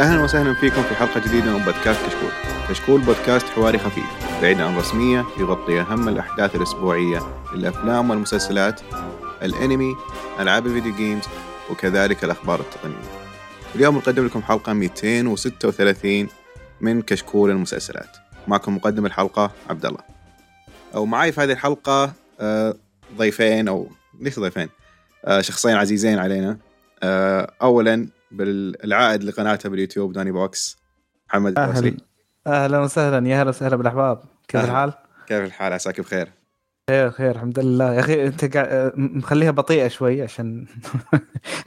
أهلا وسهلا فيكم في حلقة جديدة من بودكاست كشكول. كشكول بودكاست حواري خفيف بعيد عن الرسمية يغطي أهم الأحداث الأسبوعية للافلام والمسلسلات، الأنمي، ألعاب الفيديو جيمز وكذلك الأخبار التقنية. اليوم نقدم لكم حلقة 236 من كشكول المسلسلات. معكم مقدم الحلقة عبد الله. أو معي في هذه الحلقة آه، ضيفين أو ليش ضيفين؟ آه، شخصين عزيزين علينا. آه، اولا بالعائد لقناته باليوتيوب داني بوكس محمد أهلا أهلا وسهلا. يا هلا وسهلا بالأحباب. كيف. الحال؟ كيف الحال؟ عساك بخير. خير خير. الحمد لله. يا أخي أنت قاعد مخليها بطيئة شوي عشان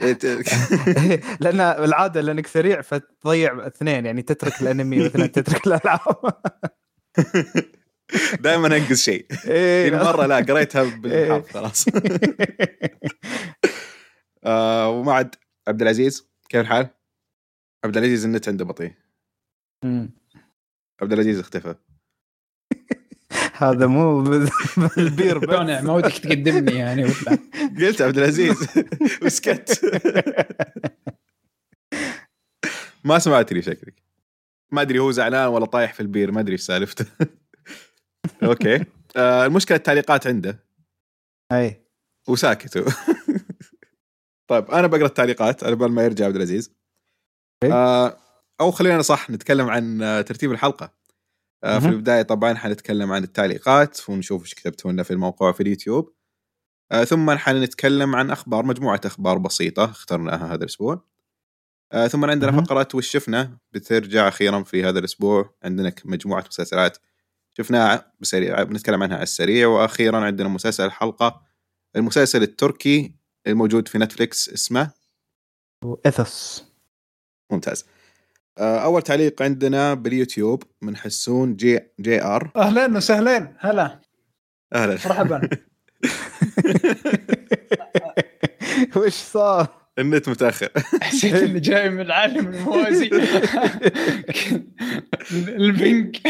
لأن العادة لأنك سريع فتضيع اثنين يعني تترك الأنمي مثلا تترك الألعاب. دائما أنقز شيء. إيه. في مرة لا قريتها بالحرف خلاص. آه، ومعد عبد العزيز. كيف الحال؟ عبد العزيز النت عنده بطيء. عبد العزيز اختفى. هذا مو بال- بالبير بس. قانع ما ودك تقدمني يعني ولا؟ قلت عبد العزيز. وسكت. ما سمعتني شكلك. ما أدري هو زعلان ولا طايح في البير ما أدري إيش سالفته. okay. آه، المشكلة التعليقات عنده. أي. وساكت. طيب أنا بقرأ التعليقات على بال ما يرجع عبد العزيز. آه أو خلينا صح نتكلم عن آه، ترتيب الحلقة آه في. البداية طبعا حنتكلم عن التعليقات ونشوف إيش كتبتوا لنا في الموقع في اليوتيوب آه ثم حنتكلم عن أخبار مجموعة أخبار بسيطة اخترناها هذا الأسبوع آه ثم عندنا. فقرة وش شفنا بترجع أخيرا في هذا الأسبوع عندنا مجموعة مسلسلات شفناها بسريع بنتكلم عنها على السريع وأخيرا عندنا مسلسل الحلقة المسلسل التركي الموجود في نتفليكس اسمه؟ اثوس ممتاز. آه، أول تعليق عندنا باليوتيوب من حسون جي جي آر. أهلا وسهلا. هلا. أهلا. مرحبا. وش صار؟ النت متأخر. حسيت إني جاي من العالم الموازي. البنك.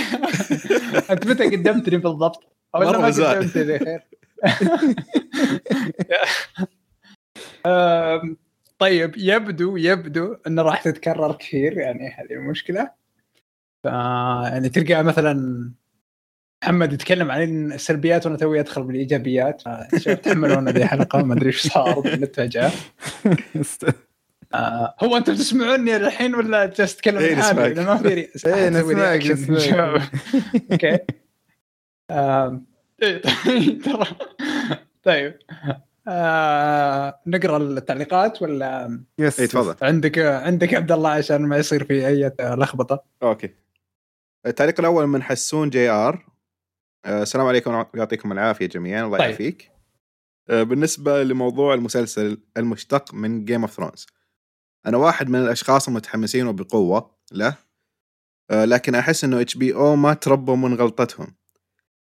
أنت متى قدمتني بالضبط؟ أو ما. قدمتني خير طيب يبدو يبدو انه راح تتكرر كثير يعني هذه المشكلة. ف يعني تلقى مثلا محمد يتكلم عن السلبيات وأنا توي ادخل بالإيجابيات. فشباب تحملون هذه الحلقة؟ ما أدري إيش صار فجاه آه هو أنتم تسمعوني الحين ولا جالس اتكلم إيه، عن ما في ري- أسوي نسمعك،. okay. آم، إيه، ترى. طيب. آه نقرأ التعليقات ولا؟ yes تفضل. عندك عندك عبد الله عشان ما يصير في أي لخبطة. أوكي. التعليق الأول من حسون جي آر. آه، السلام عليكم ويعطيكم العافية جميعا الله طيب. يعافيك. آه، بالنسبة لموضوع المسلسل المشتق من Game of Thrones أنا واحد من الأشخاص المتحمسين وبقوة له آه، لكن أحس إنه HBO ما تربوا من غلطتهم.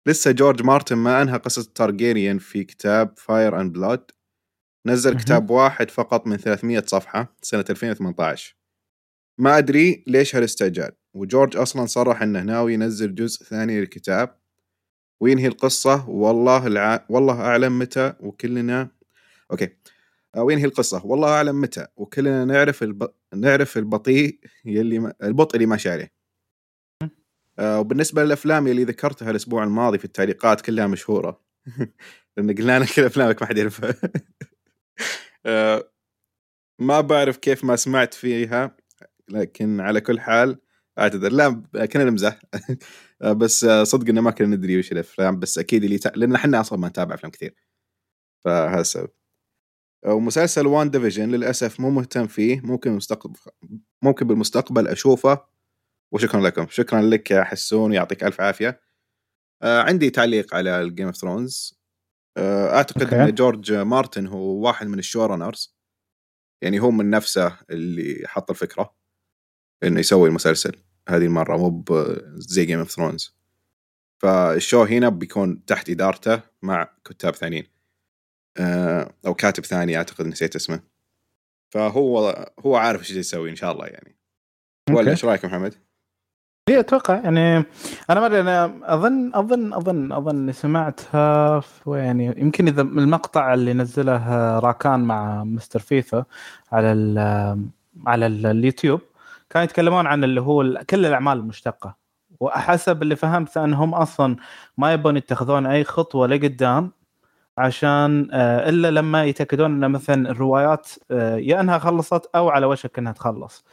لسه جورج مارتن ما أنهى قصة Targaryen في كتاب Fire and Blood نزل. كتاب واحد فقط من 300 صفحة سنة 2018 ما أدري ليش هالاستعجال وجورج أصلا صرح إنه ناوي ينزل جزء ثاني للكتاب. وينهي القصة والله الع... والله أعلم متى وكلنا أوكي. آه، وينهي القصة والله أعلم متى وكلنا نعرف الب... نعرف البطيء يلي ما... البطء اللي ماشي عليه. وبالنسبة للأفلام اللي ذكرتها الأسبوع الماضي في التعليقات كلها مشهورة. لأن قلنا لك افلامك ما حد يعرفها. آه، ما بعرف كيف ما سمعت فيها لكن على كل حال أعتذر. لا كنا نمزح. آه، بس آه، صدق إنه ما كنا ندري وش الأفلام بس أكيد اللي. لأن إحنا أصلا ما نتابع أفلام كثير. فهذا السبب. آه، ومسلسل WandaVision للأسف مو مهتم فيه. ممكن مستقبل ممكن بالمستقبل أشوفه. وشكرا لكم. شكرا لك يا حسون يعطيك ألف عافية. آه عندي تعليق على ال Game of Thrones آه أعتقد okay. إن جورج مارتن هو واحد من ال showrunners يعني هو من نفسه اللي حط الفكرة إنه يسوي المسلسل هذه المرة مو زي Game of Thrones فال show هنا بيكون تحت إدارته مع كتاب ثانيين. آه أو كاتب ثاني أعتقد نسيت اسمه. فهو هو عارف إيش يسوي إن شاء الله يعني. ولا okay. إيش رأيك محمد؟ اي أتوقع يعني أنا ما أدري أنا أظن أظن أظن أظن سمعتها يعني يمكن إذا المقطع اللي نزله راكان مع مستر فيفا على ال على ال- اليوتيوب. كانوا يتكلمون عن اللي هو كل الأعمال المشتقه وحسب اللي فهمت أنهم أصلا ما يبون يتخذون أي خطوة لقدام عشان آه، إلا لما يتأكدون إن مثلا الروايات آه، يا إنها خلصت أو على وشك إنها تخلص.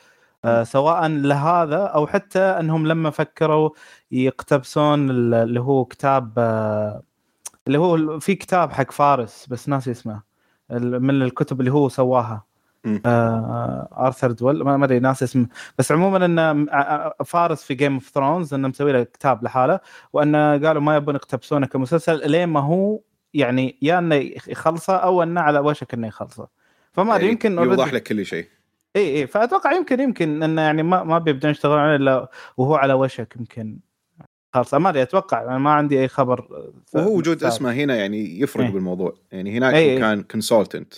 سواء لهذا أو حتى أنهم لما فكروا يقتبسون ال- اللي هو كتاب آه، اللي هو في كتاب حق فارس بس ناسي اسمه من الكتب اللي هو سواها. آه، آرثر دول ما أدري ناس اسمه. بس عموما انه ع- فارس في جيم اوف ثرونز إنه مسوي له كتاب لحاله وانه قالوا ما يبون يقتبسونه كمسلسل لين ما هو يعني يا إنه يخلصه أو إنه على وشك إنه يخلصه. فما أدري يعني يمكن يوضح لك كل شيء. اي اي فأتوقع يمكن يمكن إنه يعني ما ما بيبدون يشتغلون عليه إلا وهو على وشك يمكن خلاص ما أدري أتوقع أنا ما عندي أي خبر وهو وجود. اسمه هنا يعني يفرق إيه. بالموضوع يعني هناك إيه. كان consultant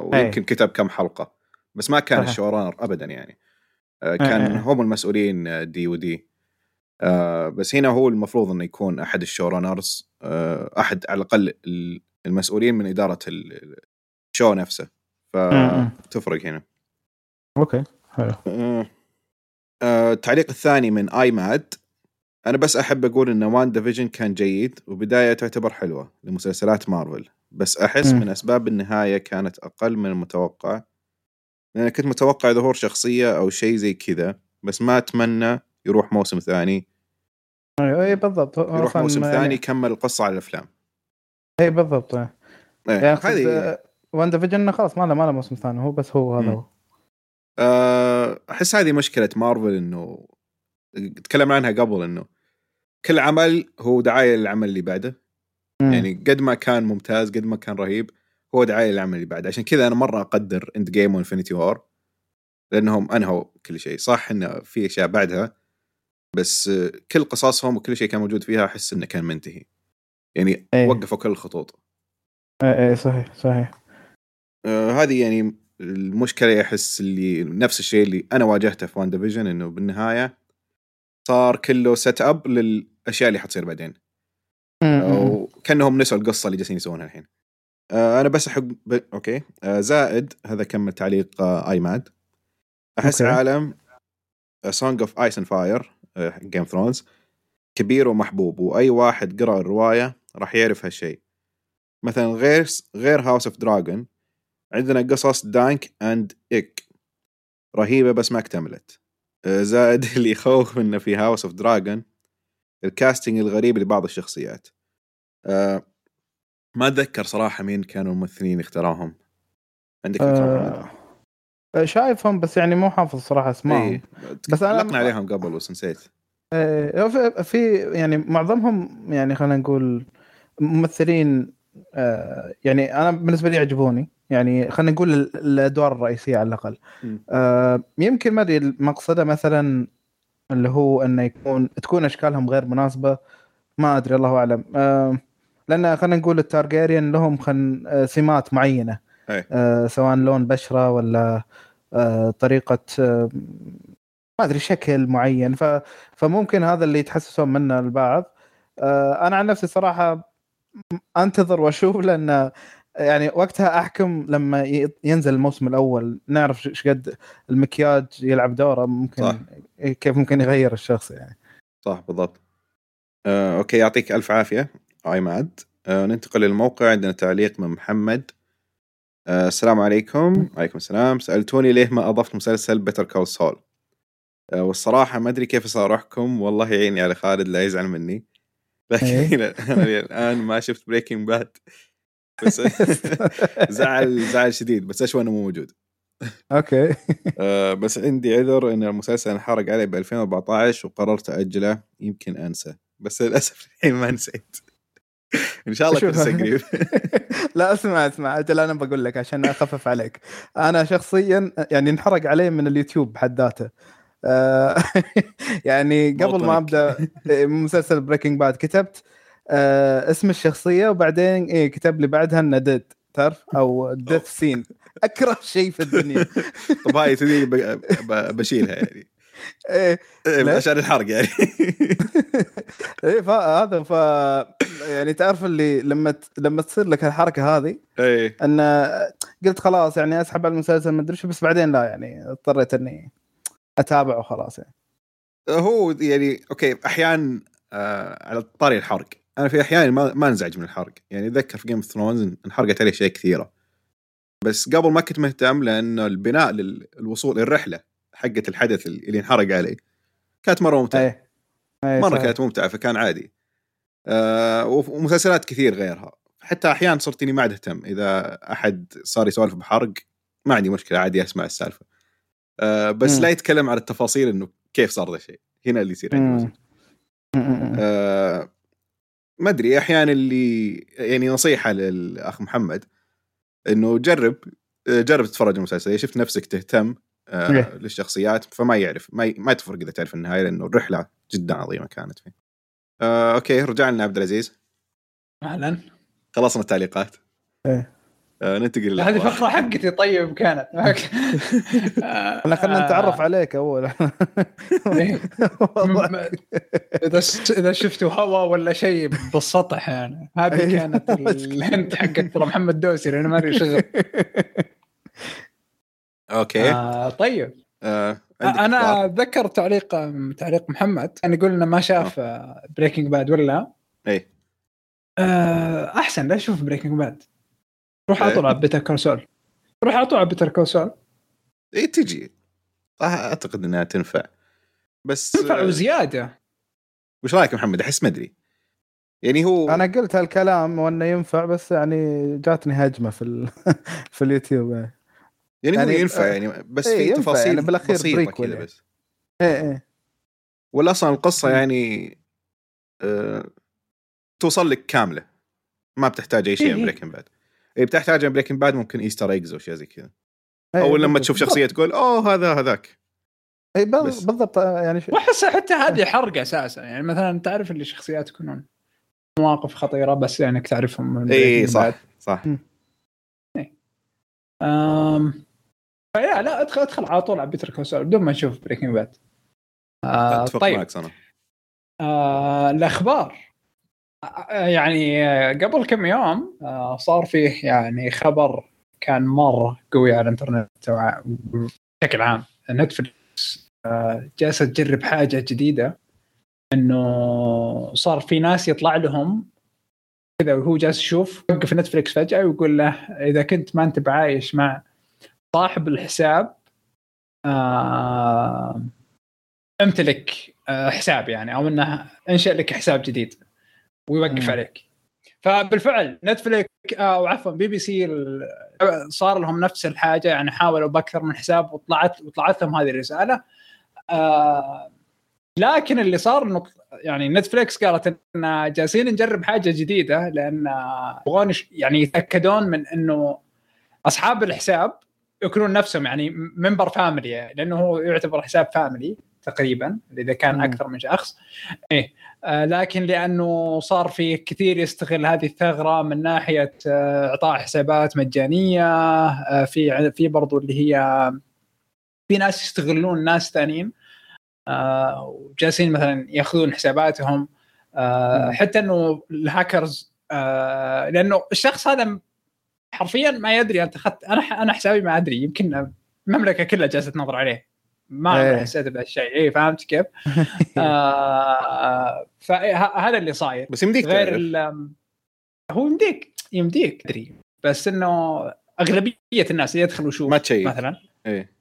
ويمكن كتب كم حلقة بس ما كان صحيح. ال showrunner ابدا يعني آه، إيه، كان إيه. هم المسؤولين آه، D و D آه، بس هنا هو المفروض إنه يكون أحد ال showrunners آه، أحد على الأقل ال- المسؤولين من إدارة ال- ال show نفسه. فتفرق هنا okay حلو. آه، آه، التعليق الثاني من اي ماد أنا بس أحب أقول إن WandaVision كان جيد وبداية تعتبر حلوة لمسلسلات مارفل. بس أحس مم. من أسباب النهاية كانت أقل من المتوقع. لأن كنت متوقع ظهور شخصية أو شيء زي كذا بس ما أتمنى يروح موسم ثاني. اي أي بالضبط. يروح موسم يعني- ثاني يكمل القصة على الأفلام. أي بالضبط إيه. إيه، يعني هذه WandaVision خلاص ما له ما له موسم ثاني هو بس هو هذا. هو. آه، أحس هذه مشكلة مارفل إنه تكلمنا عنها قبل إنه كل عمل هو دعاية للعمل اللي بعده. مم. يعني قد ما كان ممتاز قد ما كان رهيب هو دعاية للعمل اللي بعده. عشان كذا أنا مرة أقدر Endgame و Infinity War لأنهم أنهوا كل شيء. صح إنه في أشياء بعدها بس آه، كل قصصهم وكل شيء كان موجود فيها أحس إنه كان منتهي. يعني إيه. وقفوا كل الخطوط اي اي صحيح صحيح. آه هذه يعني المشكلة احس اللي نفس الشيء اللي أنا واجهته في WandaVision إنه بالنهاية صار كله setup للأشياء اللي حتصير بعدين. وكأنهم نسوا القصة اللي جالسين يسوونها الحين. آه أنا بس أحب ب... okay. آه زائد هذا كمل تعليق آه ايماد أحس okay. عالم Song of Ice and Fire Game Thrones كبير ومحبوب وأي واحد قرأ الرواية راح يعرف هالشيء. مثلا غير غير House of Dragon عندنا قصص Dunk and Egg. رهيبة بس ما اكتملت. آه، زائد اللي يخوف إنه في House of Dragon ال casting الغريب لبعض الشخصيات. آه، ما أتذكر صراحة مين كانوا الممثلين اختاروهم. عندك؟ آه، شايفهم بس يعني مو حافظ صراحة اسمائهم إيه. بس أنا- تكلمنا عليهم قبل بس نسيت. آه، في- في يعني معظمهم يعني خلينا نقول ممثلين يعني أنا بالنسبة لي يعجبوني. يعني خلينا نقول ال- الأدوار الرئيسية على الأقل. آه، يمكن ما أدري المقصدة مثلا اللي هو إنه يكون تكون أشكالهم غير مناسبة. ما أدري الله أعلم. آه، لأن خلينا نقول التارجيريان لهم خن آه، سمات معينة. آه، سواء لون بشرة ولا آه، طريقة آه، ما أدري شكل معين. ف فممكن هذا اللي يتحسسون منه البعض. آه، أنا عن نفسي صراحة أنتظر وأشوف لأن يعني وقتها أحكم لما ينزل الموسم الأول نعرف إيش قد المكياج يلعب دوره ممكن صح. كيف ممكن يغير الشخص يعني. صح بالضبط. آه، أوكي يعطيك ألف عافية ايماد آه، ننتقل للموقع عندنا تعليق من محمد. آه، السلام عليكم. وعليكم السلام. سألتوني ليه ما أضفت مسلسل Better Call Saul آه، والصراحة ما أدري كيف أصارحكم. والله يعيني على خالد لا يزعل مني. لكن إيه. أنا الآن ما شفت Breaking Bad بس زعل زعل شديد بس اشوى انه مو موجود. okay. آه، بس عندي عذر إن المسلسل انحرق علي ب 2014 وقررت اجله يمكن أنسى. بس للأسف الحين ما نسيت. إن شاء الله. تنسى قريب. لا اسمع اسمع. أجل أنا بقول لك عشان أخفف عليك. أنا شخصيا يعني انحرق علي من اليوتيوب بحد ذاته. آه، يعني قبل ما. أبدأ مسلسل Breaking Bad كتبت آه، اسم الشخصية وبعدين إيه كتب لي بعدها إنه dead تعرف؟ أو death scene أكره شيء في الدنيا. طب هاي تدري بشيلها يعني. إيه إيه،؟ عشان الحرق يعني. إيه فهذا ف يعني تعرف اللي لما ت- لما تصير لك الحركة هذه إيه. إن قلت خلاص يعني أسحب على المسلسل ما أدري شو بس بعدين لا يعني اضطريت إني اتابع وخلاص يعني. هو يعني okay أحيانا آه على طاري الحرق. أنا في احيان ما, ما أنزعج من الحرق. يعني أتذكر في Game of Thrones انحرقت عليه أشياء كثيرة. بس قبل ما كنت مهتم لأنه البناء للوصول الرحلة حقت الحدث اللي انحرق عليه كانت مرة ممتعة. إيه إيه مرة صحيح. كانت ممتعة فكان عادي. آه ومسلسلات كثير غيرها. حتى أحيانا صرت إني ما عاد أهتم. إذا أحد صار يسولف بحرق ما عندي مشكلة عادي أسمع السالفة. آه بس مم. لا يتكلم عن التفاصيل إنه كيف صار ذا الشيء هنا اللي يصير عندي. م- م- م. آه ما أدري أحيانا اللي يعني نصيحة للأخ محمد إنه جرب جرب تتفرج المسلسل شفت نفسك تهتم آه إيه. للشخصيات فما يعرف ما, ي... ما تفرق إذا تعرف النهاية لأنه الرحلة جدا عظيمة كانت فيه. آه أوكي رجعنا عبد العزيز أهلا خلصنا التعليقات إيه. آه ننتقل هذه. فقرة حقتي طيب كانت. إحنا خلينا نتعرف عليك أول. إيه. إذا إذا شفتوا هوا ولا شيء بالسطح يعني. هذه. كانت الهنت حقت ترى محمد دوسري أنا ما ادري شغل. okay. آه طيب. آه أنا؟ أتذكر تعليق تعليق محمد. كان يقول إنه ما شاف Breaking Bad ولا اي أحسن لا أشوف Breaking Bad روح إيه. على طول على Better Call Saul. روح على طول على Better Call Saul. اي إيه، تجي. أعتقد إنها تنفع. بس تنفع آه، وزيادة. وش رأيك محمد؟ أحس ما أدري. يعني هو أنا قلت هالكلام وإنه ينفع بس يعني جاتني هجمة في ال... في اليوتيوب. يعني يعني, هو ينفع يعني بس إيه، في ينفع تفاصيل يعني بالأخير بسيطة كذا يعني. بس. إيه إيه. ولا أصلا القصة مم. يعني آه توصل لك كاملة. ما بتحتاج أي شيء إيه، من إيه. Breaking Bad اللي بتحتاج من Breaking Bad ممكن Easter eggs أو شيء زي كذا. إيه، أو لما. تشوف شخصية تقول أوه هذا هذاك. اي. بالضبط يعني ش... وأحس حتى هذه حرق أساسا. يعني مثلا تعرف اللي شخصيات يكونون مواقف خطيرة بس يعني انك تعرفهم من اي Breaking صح Bad. صح. أم... فيا لا ادخل أدخل على طول على Better Call Saul بدون ما نشوف Breaking Bad آه أتفق طيب. معك صنع آه الأخبار. آه يعني آه، قبل كم يوم آه صار فيه يعني خبر كان مره قوي على الإنترنت بشكل عام. Netflix آه جالسة تجرب حاجة جديدة إنه صار في ناس يطلع لهم كذا وهو جالس يشوف يوقف Netflix فجأة ويقول له إذا كنت ما أنت بعايش مع صاحب الحساب أمتلك حساب يعني أو إنه أنشأ لك حساب جديد. ويوقف مم. عليك. فبالفعل Netflix آه، أو عفوا بي بي سي صار لهم نفس الحاجة يعني حاولوا بأكثر من حساب وطلعت وطلعت لهم هذه الرسالة. آه لكن اللي صار إنه يعني Netflix قالت إن جالسين نجرب حاجة جديدة لأن يبغون يعني يتأكدون من إنه أصحاب الحساب يكونون نفسهم يعني member family لأنه هو يعتبر حساب family تقريبا إذا كان مم. أكثر من شخص إيه آه لكن لأنه صار في كثير يستغل هذه الثغرة من ناحية آه إعطاء حسابات مجانية آه في في برضو اللي هي في ناس يستغلون ناس ثانيين آه وجالسين مثلا يأخذون حساباتهم آه مم. حتى إنه الهاكرز آه لأنه الشخص هذا حرفيا ما يدري أنت أخذت أنا أنا حسابي ما أدري يمكن المملكة كلها جالسة تنظر عليه ما إيه. حسيت بهالشيء اي فهمت كيف؟ آه فهذا اللي صاير بس يمديك غير هو يمديك يمديك تدري بس إنه أغلبية الناس اللي يدخلوا يشوف ما تشيك. مثلا إيه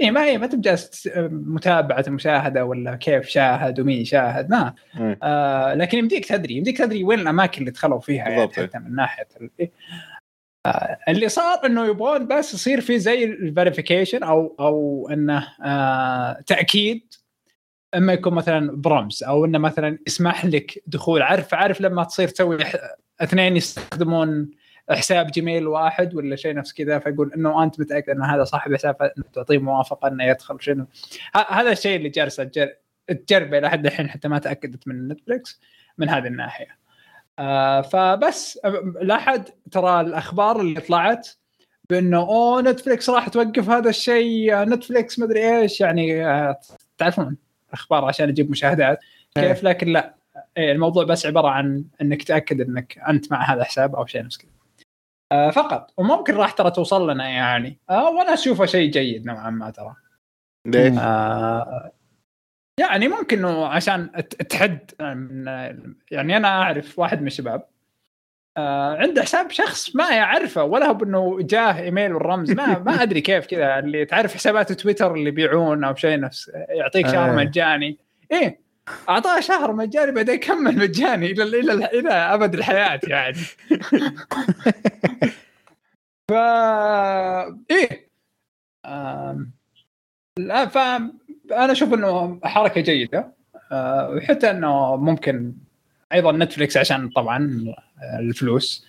اي ما هي ما جالس متابعة المشاهدة ولا كيف شاهد ومين شاهد ما إيه. آه لكن يمديك تدري يمديك تدري وين الأماكن اللي دخلوا فيها يعني إيه. حتى من ناحية. آه اللي صار إنه يبغون بس يصير في زي ال verification أو أو إنه آه تأكيد إما يكون مثلا برمز أو إنه مثلا يسمح لك دخول. عارف عارف لما تصير تسوي اثنين يستخدمون حساب Gmail واحد ولا شيء نفس كذا فيقول إنه أنت متأكد إن هذا صاحب حساب تعطيه موافقة إنه يدخل شنو. هذا الشيء اللي جالسه تجر- تجربة إلى حد الحين حتى ما تأكدت من Netflix من هذه الناحية. آه فبس لا حد ترى الأخبار اللي طلعت بأنه أوه Netflix راح توقف هذا الشيء آه، نتفلكس مدري إيش. يعني آه، تعرفون أخبار عشان يجيب مشاهدات؟ كيف؟ لكن لا. إيه الموضوع بس عبارة عن إنك تأكد إنك أنت مع هذا الحساب أو شيء نفس كذا. آه فقط. وممكن راح ترى توصل لنا يعني. آه وأنا أشوفه شيء جيد نوعا ما ترى. ليش؟ آه يعني ممكن إنه عشان من يعني أنا أعرف واحد من الشباب آه عنده حساب شخص ما يعرفه ولا هو انه جاه إيميل والرمز ما ما أدري كيف كذا اللي تعرف حسابات تويتر اللي يبيعون أو شيء نفس يعطيك شهر آه. مجاني. إيه أعطاه شهر مجاني بعدين كمل مجاني إلى إلى إلى أبد الحياة يعني. ف إيه آم، لا ف أنا أشوف إنه حركة جيدة آه، وحتى إنه ممكن أيضا نتفلكس عشان طبعا الفلوس.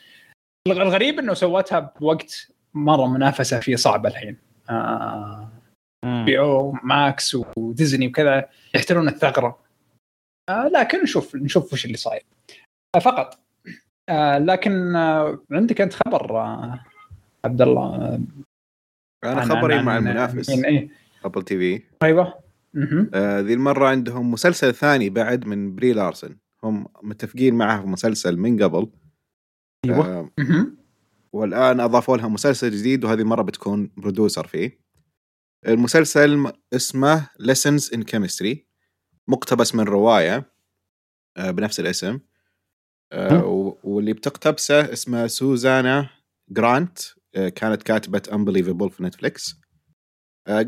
الغريب إنه سوتها بوقت مرة منافسة فيه صعبة الحين. HBO Max و Disney وكذا يحتلون الثغرة. آه، لكن نشوف نشوف وش اللي صاير. آه، فقط. لكن عندك أنت خبر عبد الله؟ أنا خبري عن- مع المنافس. من إيه. Apple TV. أيوه. آه ذي المرة عندهم مسلسل ثاني بعد من Brie Larson هم متفقين معه في مسلسل من قبل. أيوه. آه. والآن أضافوا لها مسلسل جديد وهذه المرة بتكون برودوسر فيه. المسلسل اسمه Lessons in Chemistry. مقتبس من رواية آه، بنفس الاسم. آه، واللي بتقتبسه اسمها سوزانا جرانت آه، كانت كاتبة Unbelievable في نتفليكس آه،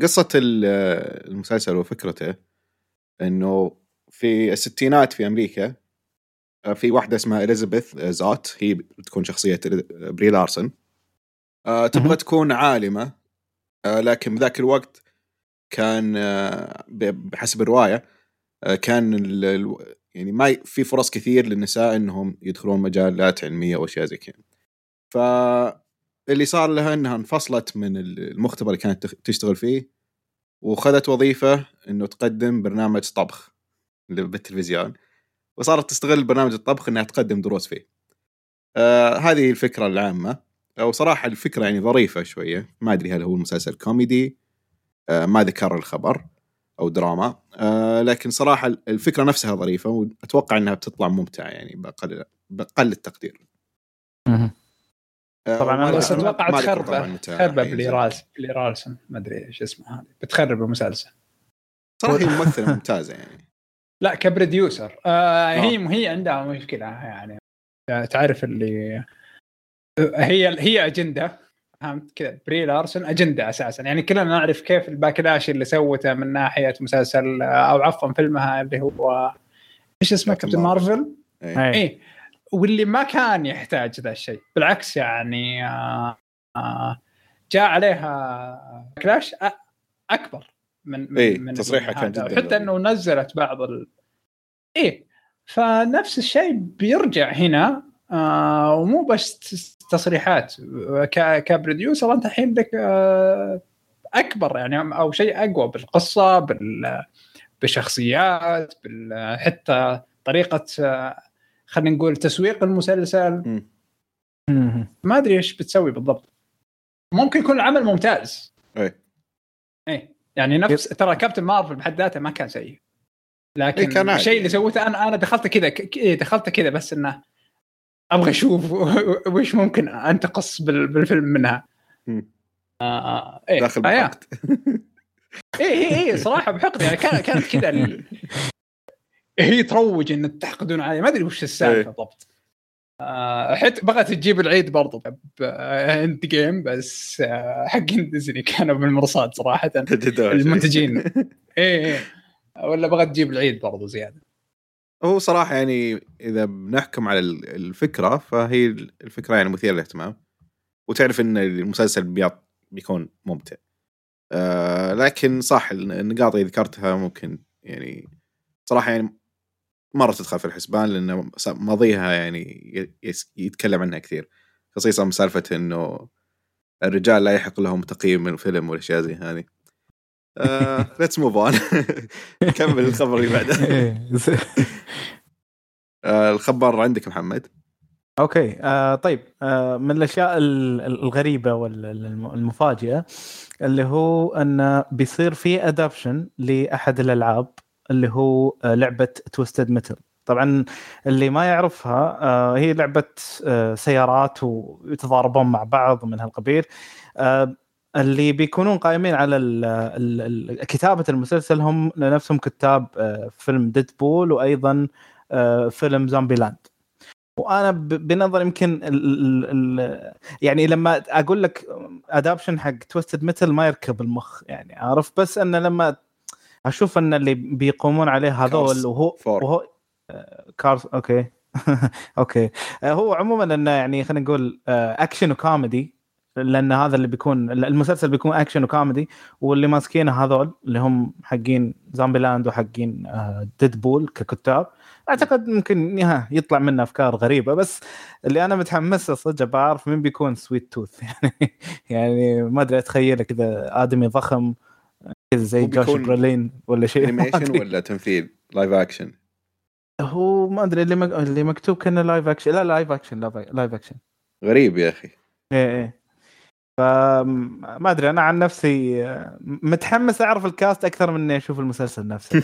آه، المسلسل وفكرته إنه في الستينات في أمريكا آه، في واحدة اسمها إليزابيث زات هي بتكون شخصية بري لارسن آه، تبغى. تكون عالمة آه، لكن بذاك الوقت كان بحسب الرواية آه، كان يعني ما في فرص كثير للنساء إنهم يدخلون مجالات علمية وأشياء زي كذا. فاللي صار لها إنها انفصلت من ال- المختبر اللي كانت تشتغل فيه وخذت وظيفة إنه تقدم برنامج طبخ اللي بالتلفزيون. وصارت تستغل برنامج الطبخ إنها تقدم دروس فيه. آه هذه الفكرة العامة. وصراحة الفكرة يعني ظريفة شوية. ما أدري هل هو المسلسل كوميدي آه ما ذكر الخبر أو دراما. آه لكن صراحة الفكرة نفسها ظريفة وأتوقع إنها بتطلع ممتعة يعني بقل بقل التقدير. آه، طبعاً وما أنا بس أتوقع تخربه. طبعاً تخربه حينزل. بلي راس بلي رالسون ما أدري إيش اسمه هذا. بتخرب المسلسل. صراحة هي ممثلة ممتازة يعني. لا ك producer. آه آه. هي هي عندها مشكلة يعني. تعرف اللي هي هي أجندة. فهمت؟ كذا. Brie Larson أجندة أساسا. يعني كلنا نعرف كيف ال backlash اللي سوته من ناحية مسلسل أو عفوا فيلمها اللي هو إيش اسمه؟ Captain Marvel؟ إيه. واللي ما كان يحتاج ذا الشيء بالعكس يعني آه آه جاء عليها كلاش أكبر من من, إيه، من تصريحها كان. جداً حتى. إنه نزلت بعض ال... إيه فنفس الشيء بيرجع هنا آه ومو بس تصريحات. كبروديوسر أنت الحين لك آه أكبر يعني أو شيء أقوى بالقصة بال بالشخصيات بال... حتى طريقة آه، خلينا نقول تسويق المسلسل. ما أدري إيش بتسوي بالضبط ممكن يكون العمل ممتاز إيه. إيه يعني نفس ترى كابتن مارفل بحد ذاته ما كان سيء إيه، لكن عادي الشيء اللي. سويته أنا أنا دخلت كذا إيه، دخلت كذا بس إنه أبغى أشوف وش ممكن انتقص بال- بالفيلم منها مم. آه إيه داخل آه. بحقد إيه إيه إيه صراحة بحقد يعني كان- كانت كذا. هي تروج إن تحقدون علي ما أدري وش إيه. السالفه بالضبط. آه حتى بغت تجيب العيد برضو ب Endgame بس آه حق ديزني كانوا بالمرصاد صراحة. المنتجين. إيه إيه. ولا بغت تجيب العيد برضو زيادة. هو صراحة يعني إذا بنحكم على ال- الفكرة فهي الفكرة يعني مثيرة للاهتمام. وتعرف إن المسلسل بيكون ممتع. آه لكن صح النقاط اللي ذكرتها ممكن يعني صراحة يعني مرة تدخل في الحسبان لأن ماضيها يعني يتكلم عنها كثير. خصيصا سالفة إنه الرجال لا يحق لهم تقييم من الفيلم والأشياء زي هذه. let's move on كمل الخبر اللي بعده. آه، الخبر عندك محمد؟ okay. آه طيب. آه من الأشياء ال- ال- الغريبة والمفاجئه اللي هو انه بيصير في adaptation لأحد الألعاب. اللي هو آه لعبة Twisted Metal طبعا اللي ما يعرفها آه هي لعبة آه سيارات ويتضاربون مع بعض من هالقبيل. اللي بيكونون قائمين على كتابة المسلسل هم نفسهم كتاب فيلم Deadpool وأيضا فيلم Zombieland وأنا بنظر يمكن ال ال ال يعني لما أقول لك adaptation حق Twisted Metal ما يركب المخ يعني عارف؟ بس إنه لما أشوف أن اللي بيقومون عليه هذول وهو فور. وهو آه، كارس okay. okay. آه، هو عموما أنه يعني خلينا نقول آه، أكشن وكوميدي لأن هذا اللي بيكون المسلسل بيكون أكشن وكوميدي واللي ماسكينه هذول اللي هم حقين Zombieland وحقين Deadpool ككتاب. أعتقد ممكن يطلع منه أفكار غريبة بس اللي أنا متحمس له صدق بعرف مين بيكون Sweet Tooth يعني يعني ما أدري أتخيله كذا آدمي ضخم كذا زي جوش برولين ولا شيء. animation. ولا تمثيل؟ live action هو ما أدري اللي مك... اللي مكتوب كأنه live action لا live action live action غريب يا أخي. إيه إيه. فما أدري أنا عن نفسي آه، متحمس أعرف ال cast أكثر من إني أشوف المسلسل نفسه.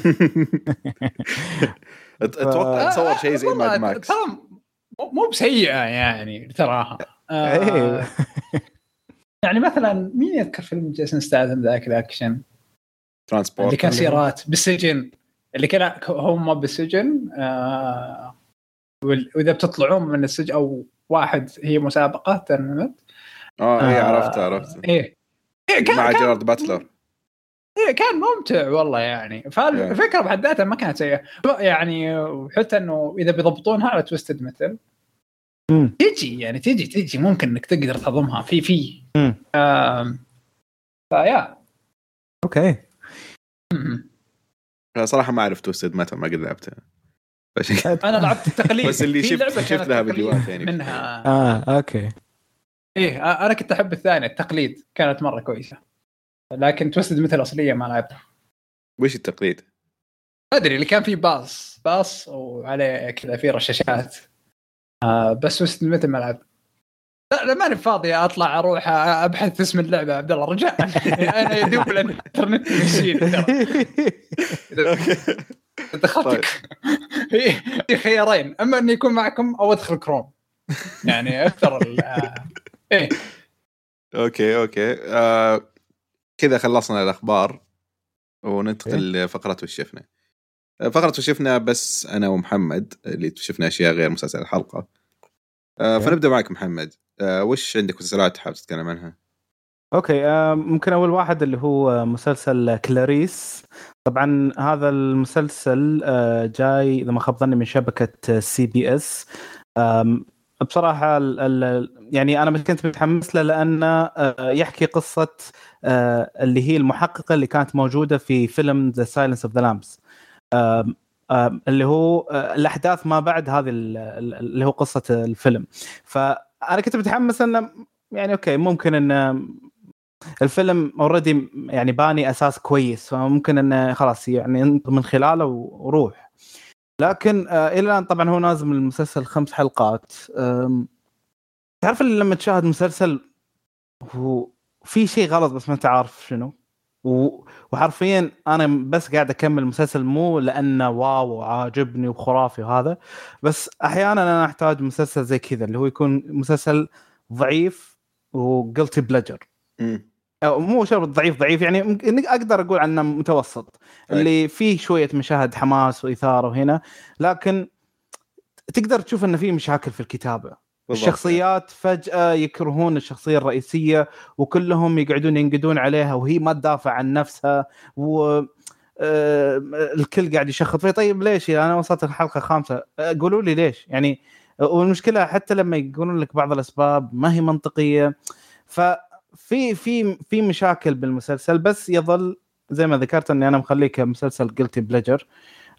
أتوقع تصور شيء زي Mad Max ترى مو- مو بسيئة يعني تراها. آه، إيه يعني مثلا مين يذكر فيلم جيسون ستاثم ذاك الأكشن؟ Transporter اللي كان سيارات بالسجن اللي كان هم بالسجن آه وإذا بتطلعون من السجن أو واحد هي مسابقة ترمت آه اي آه، عرفت عرفت إيه. إيه كان مع كان جيرارد باتلر. إيه كان ممتع والله يعني. فالفكرة بحد ذاتها ما كانت سيئة. يعني وحتى إنه إذا بيضبطونها على Twisted Metal. تجي يعني تجي تجي. ممكن إنك تقدر تهضمها. في في. آم، فيا. okay. صراحة ما أعرف Twisted Metal ما قد لعبتها. أنا لعبت التقليد بس اللي شفت- شفت كانت لها فيديوهات يعني. منها. آه okay. إيه أنا كنت أحب الثانية التقليد كانت مرة كويسة. لكن Twisted Metal اصليه ما لعبتها. وش التقليد؟ ما أدري اللي كان فيه باص باص وعليه كذا في رشاشات. آه بس Twisted Metal ما لعبت لا لا ماني فاضي أطلع أروح أبحث اسم اللعبة. عبد الله رجاء أنا يدوب الإنترنت يشيل. ترى. okay. دخلتك في في خيارين. أما اني يكون معكم أو أدخل كروم. يعني أكثر ال- آه، إيه. okay okay. آه كذا خلصنا الأخبار. وننتقل لفقرة وش شفنا آه، فقرة وش شفنا بس أنا ومحمد اللي شفنا أشياء غير مسلسل الحلقة. آه. فنبدأ معك محمد. آه وش عندك مسلسلات حابب تتكلم عنها؟ okay آه، ممكن أول واحد اللي هو مسلسل Clarice. طبعا هذا المسلسل آه، جاي إذا ما خاب ظني من شبكة CBS. بصراحة يعني أنا كنت متحمس له لأنه يحكي قصة اللي هي المحققة اللي كانت موجودة في فيلم The Silence of the Lambs اللي هو الأحداث ما بعد هذه ال- ال- اللي هو قصة الفيلم. فانا كنت متحمس إنه يعني okay ممكن ان الفيلم already يعني باني أساس كويس فممكن إنه خلاص يعني من خلاله وروح. لكن آه إلى الآن طبعا هو نازل من المسلسل خمس حلقات. تعرف لما تشاهد مسلسل هو في شيء غلط بس ما انت عارف شنو؟ و- وحرفيا أنا بس قاعد أكمل المسلسل مو لأنه واو وعاجبني وخرافي وهذا بس أحيانا أنا أحتاج مسلسل زي كذا اللي هو يكون مسلسل ضعيف وقلتي بلجر. أو مو شرط ضعيف ضعيف يعني أقدر أقول عنه متوسط أي. اللي فيه شوية مشاهد حماس وإثارة وهنا لكن تقدر تشوف إنه في مشاكل في الكتابة. الشخصيات فجأة يكرهون الشخصية الرئيسية وكلهم يقعدون ينقدون عليها وهي ما تدافع عن نفسها و آه، الكل قاعد يشخط فيه طيب ليش أنا وصلت الحلقة الخامسه آه، قولوا لي ليش يعني؟ والمشكلة حتى لما يقولون لك بعض الأسباب ما هي منطقية. ففي في في مشاكل بالمسلسل بس يظل زي ما ذكرت إني أنا مخليه كمسلسل guilty pleasure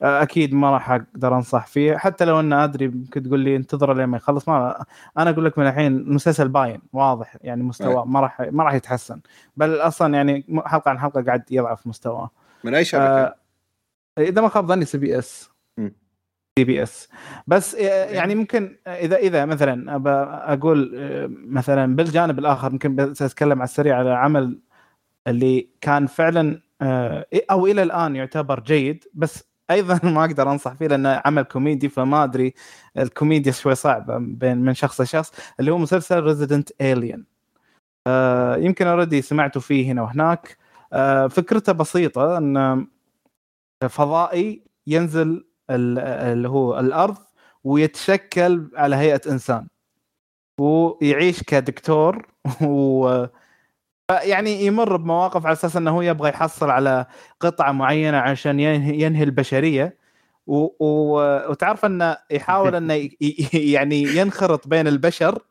أكيد ما راح أقدر أنصح فيه. حتى لو إنه أدري ممكن تقول لي انتظر لين ما يخلص ما أنا أقول لك من الحين المسلسل باين واضح يعني مستوى ما راح ما راح يتحسن. بل أصلا يعني حلقة عن حلقة قاعد يضعف مستواه. من أي شبكة؟ آه، إذا ما خاب ظني سي بي إس. سي بي إس. بس آه، يعني ممكن إذا إذا مثلا أقول آه، مثلا بالجانب الآخر ممكن بس أتكلم على السريع على عمل اللي كان فعلا آه، أو إلى الآن يعتبر جيد بس أيضا ما أقدر أنصح فيه لأنه عمل كوميدي فما أدري الكوميديا شوي صعبة بين من شخص لشخص اللي هو مسلسل Resident Alien آه يمكن already سمعتوا فيه هنا وهناك. آه فكرته بسيطة إن فضائي ينزل ال- اللي هو الأرض ويتشكل على هيئة إنسان ويعيش كدكتور و يعني يمر بمواقف على أساس إنه هو يبغى يحصل على قطعة معينة عشان ينهي, البشرية. و... و... وتعرف إنه يحاول إنه يعني ينخرط بين البشر.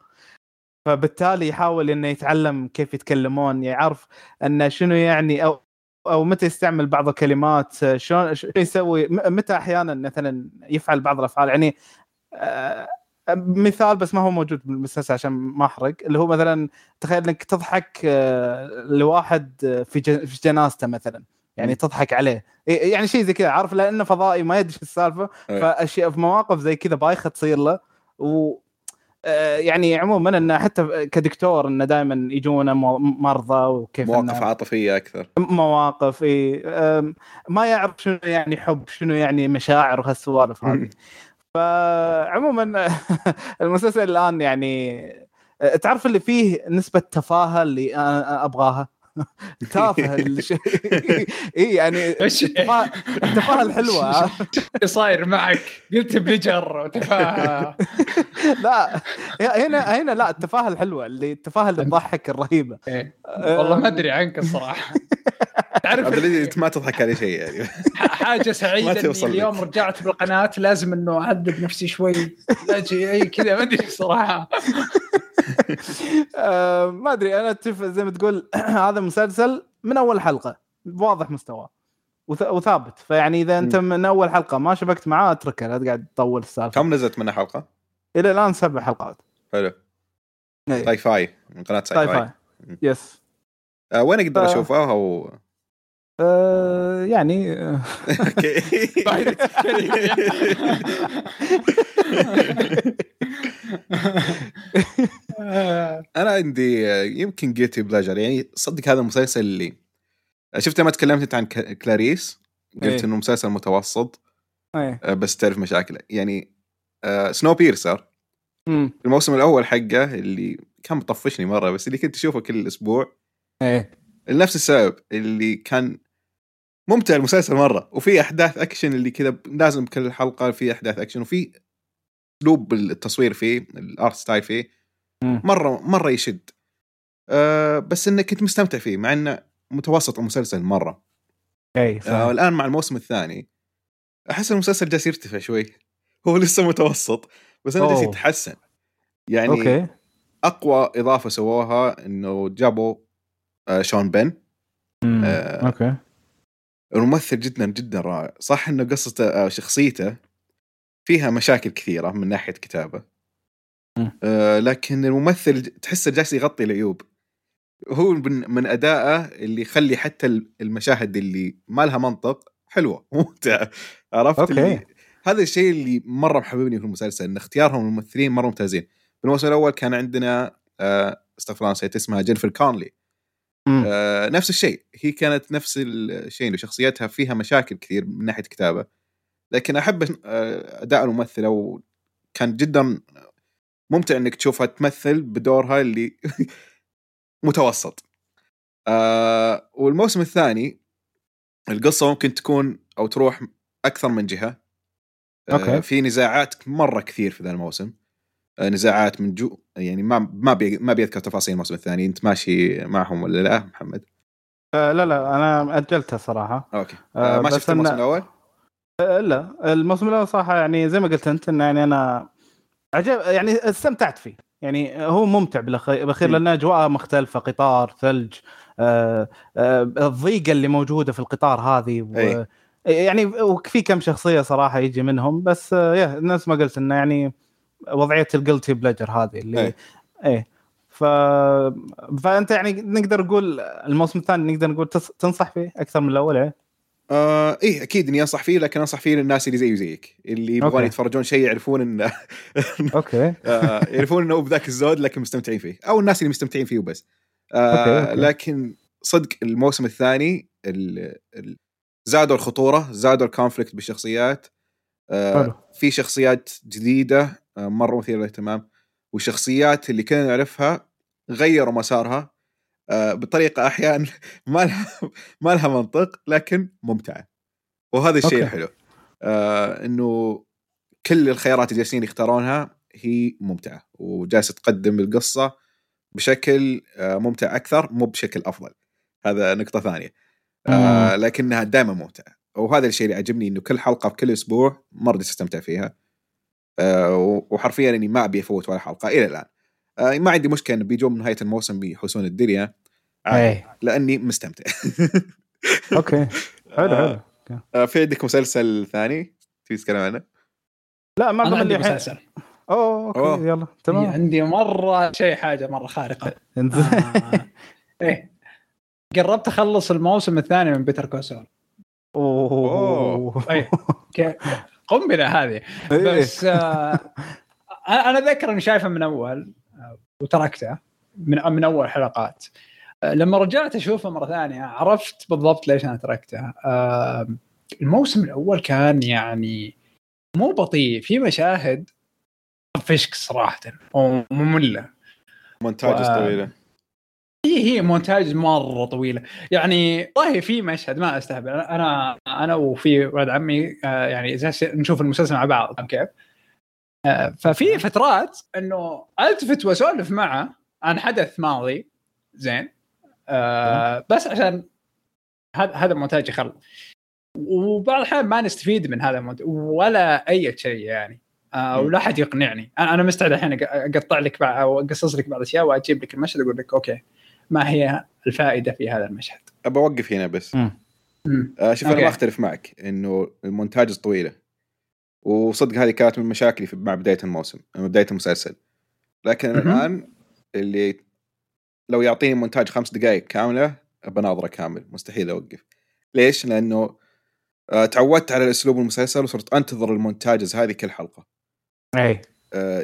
فبالتالي يحاول إنه يتعلم كيف يتكلمون يعرف إنه شنو يعني أو أو متى يستعمل بعض الكلمات شلون يسوي متى أحيانا مثلا يفعل بعض الأفعال. يعني آه، مثال بس ما هو موجود بالمسلسل عشان ما أحرق اللي هو مثلا تخيل إنك تضحك آه، لواحد آه، في في جنازته مثلا يعني. تضحك عليه. إيه- يعني شيء زي كذا عارف؟ لأنه فضائي ما يدري السالفة. أي. فأشياء في مواقف زي كذا بايخة تصير له. و آه، يعني عموما إنه حتى كدكتور إنه دائما يجونا مرضى وكيف مواقف عاطفية أكثر. مواقف إيه أم، ما يعرف شنو يعني حب شنو يعني مشاعر وهالسوالف هذه. فعموما المسلسل الآن يعني تعرف اللي فيه نسبة تفاهة اللي أنا أبغاها؟ تافه الشيء اي يعني إيش؟ التفاهه الحلوة. اللي صاير معك؟ قلت بليجر وتفاهة. لا هنا هنا لا التفاهة الحلوة اللي التفاهة اللي تضحك الرهيبة. إيه. والله ما أدري عنك الصراحة. تعرف عبد العزيز أنت ما تضحك على شيء يعني. حاجة سعيدة إني. اليوم رجعت بالقناة لازم إنه أعذب نفسي شوي. أجي إي كذا ما أدري صراحة آه، ما أدري أنا أتفق زي ما تقول هذا مسلسل من أول حلقة واضح مستواه وث- وثابت. فيعني إذا أنت من أول حلقة ما شبكت معاه أتركه لا تقعد تطول السالفة. كم نزلت منها حلقة؟ إلى الآن سبع حلقات. حلو. إيه. sci-fi من قناة Syfy. فاي. yes آه وين أقدر ف- أشوفها؟ أو آه، يعني okay. أنا عندي يمكن guilty pleasure يعني صدق هذا المسلسل اللي شفت لما تكلمت انت عن كلاريس قلت إيه. إنه مسلسل متوسط إيه. آه، بس تعرف مشاكله. يعني آه، Snowpiercer. الموسم الأول حقه اللي كان مطفشني مرة بس اللي كنت أشوفه كل أسبوع. إيه. لنفس السبب اللي كان ممتع المسلسل مرة. وفي أحداث اكشن اللي كذا لازم كل حلقة في أحداث اكشن وفي اسلوب التصوير فيه ال art style فيه. مرة مرة يشد. أه بس إنك كنت مستمتع فيه مع إنه متوسط المسلسل مرة. أي أه صح. الآن مع الموسم الثاني أحس المسلسل جالس يرتفع شوي. هو لسه متوسط بس أنا جالس. يتحسن. يعني okay. أقوى إضافة سووها إنه جابوا آه شون بين. آه، أوكي. الممثل جدا جدا رائع. صح إنه قصته آه، شخصيته فيها مشاكل كثيرة من ناحية كتابة. آه لكن الممثل تحسه جالس يغطي العيوب. هو من, من أدائه اللي يخلي حتى ال- المشاهد اللي ما لها منطق حلوة ممتعة. عرفت okay. اللي هذا الشيء اللي مرة محببني في المسلسل إن اختيارهم الممثلين مرة ممتازين. في الموسم الأول كان عندنا آه، استغفر الله نسيت اسمها جينيفر كونلي. آه، نفس الشيء. هي كانت نفس الشيء شخصيتها فيها مشاكل كثير من ناحية كتابة. لكن أحب آه، أداء الممثلة وكان جدا ممتع إنك تشوفها تمثل بدورها اللي متوسط. آه، والموسم الثاني القصة ممكن تكون أو تروح أكثر من جهة. آه، okay. في نزاعات مرة كثير في ذا الموسم. نزاعات من جو يعني ما ما بي ما بيذكر تفاصيل الموسم الثاني انت ماشي معهم ولا لا محمد؟ آه، لا لا أنا اجلتها صراحة okay آه، آه ما شفت الموسم الأول؟ آه، لا الموسم الأول صراحة يعني زي ما قلت أنت إنه يعني أنا عجب يعني استمتعت فيه يعني هو ممتع بالأخير. لأن اجواء مختلفة قطار ثلج آه، آه، الضيقة اللي موجودة في القطار هذه و... أي. يعني وفي كم شخصية صراحة يجي منهم بس آه، يا نفس ما قلت إنه يعني وضعية الجلتي بلجر هذه اللي أي. إيه ف... فأنت يعني نقدر نقول الموسم الثاني نقدر نقول تص... تنصح فيه أكثر من الأول إيه؟ آه إيه أكيد إني أنصح فيه لكن أنصح فيه للناس اللي زيي وزيك اللي يبغون. يتفرجون شيء يعرفون إنه okay آه يعرفون إنه بذاك الزود لكن مستمتعين فيه أو الناس اللي مستمتعين فيه وبس آه okay، okay. لكن صدق الموسم الثاني ال... ال... زادوا الخطورة زادوا ال conflict بالشخصيات آه. في شخصيات جديدة مرة مثيرة للاهتمام. والشخصيات اللي كنا نعرفها غيروا مسارها آه، بطريقة أحيانا ما لها ما لها منطق لكن ممتعة. وهذا الشيء. الحلو آه إنه كل الخيارات اللي جالسين يختارونها هي ممتعة وجالسة تقدم القصة بشكل آه ممتع أكثر مو بشكل أفضل. هذا نقطة ثانية. آه لكنها دائما ممتعة. وهذا الشيء اللي عجبني إنه كل حلقة بكل أسبوع مرة تستمتع فيها. آه وحرفيا إني ما أبي أفوت ولا حلقة إلى الآن. آه ما عندي مشكلة إنه بيجون من نهاية الموسم بيحوسون الدنيا. عادي، إيه. لأني مستمتع. okay. حلو آه. حلو. آه، في عندك مسلسل ثاني تبي تتكلم عنه؟ لا ما أنا عندي مسلسل. أوه okay أوه. يلا تمام. عندي مرة شيء حاجة مرة خارقة. انزين آه. إيه. قربت أخلص الموسم الثاني من Better Call Saul أوه. أي. ك- قنبلة هذه. إيه. بس آه أنا أنا اتذكر إني شايفه من أول آه، وتركته من من أول حلقات. آه، لما رجعت اشوفه مرة ثانية عرفت بالضبط ليش أنا تركته آه الموسم الأول كان يعني مو بطيء في مشاهد فشك صراحة ومملة. مونتاج و- طويلة. هي هي مونتاج مرة طويلة. يعني والله في مشهد ما أستهبل. أنا أنا وفي ولد عمي آه، يعني نشوف المسلسل مع بعض كيف؟ آه، ففي فترات إنه ألتفت وأسولف معه عن حدث ماضي زين. آه، بس عشان هذا هذا المونتاج يخلص وبعض الأحيان ما نستفيد من هذا المونتاج ولا أي شيء يعني. آه. ولا حد يقنعني. أنا مستعد الحين أقطع لك أو أقصص لك بعض الاشياء وأجيب لك المشهد أقول لك okay. ما هي الفائدة في هذا المشهد. ابى أوقف هنا بس. آه شوف أنا. ما أختلف معك إنه المونتاج طويلة. وصدق هذه كانت من مشاكلي في مع بداية الموسم مع بداية المسلسل. لكن. الآن اللي لو يعطيني مونتاج خمس دقائق كاملة بناظره كامل. مستحيل أوقف. ليش؟ لأنه آه تعودت على الاسلوب المسلسل وصرت أنتظر ال montages هذه كل حلقة. اي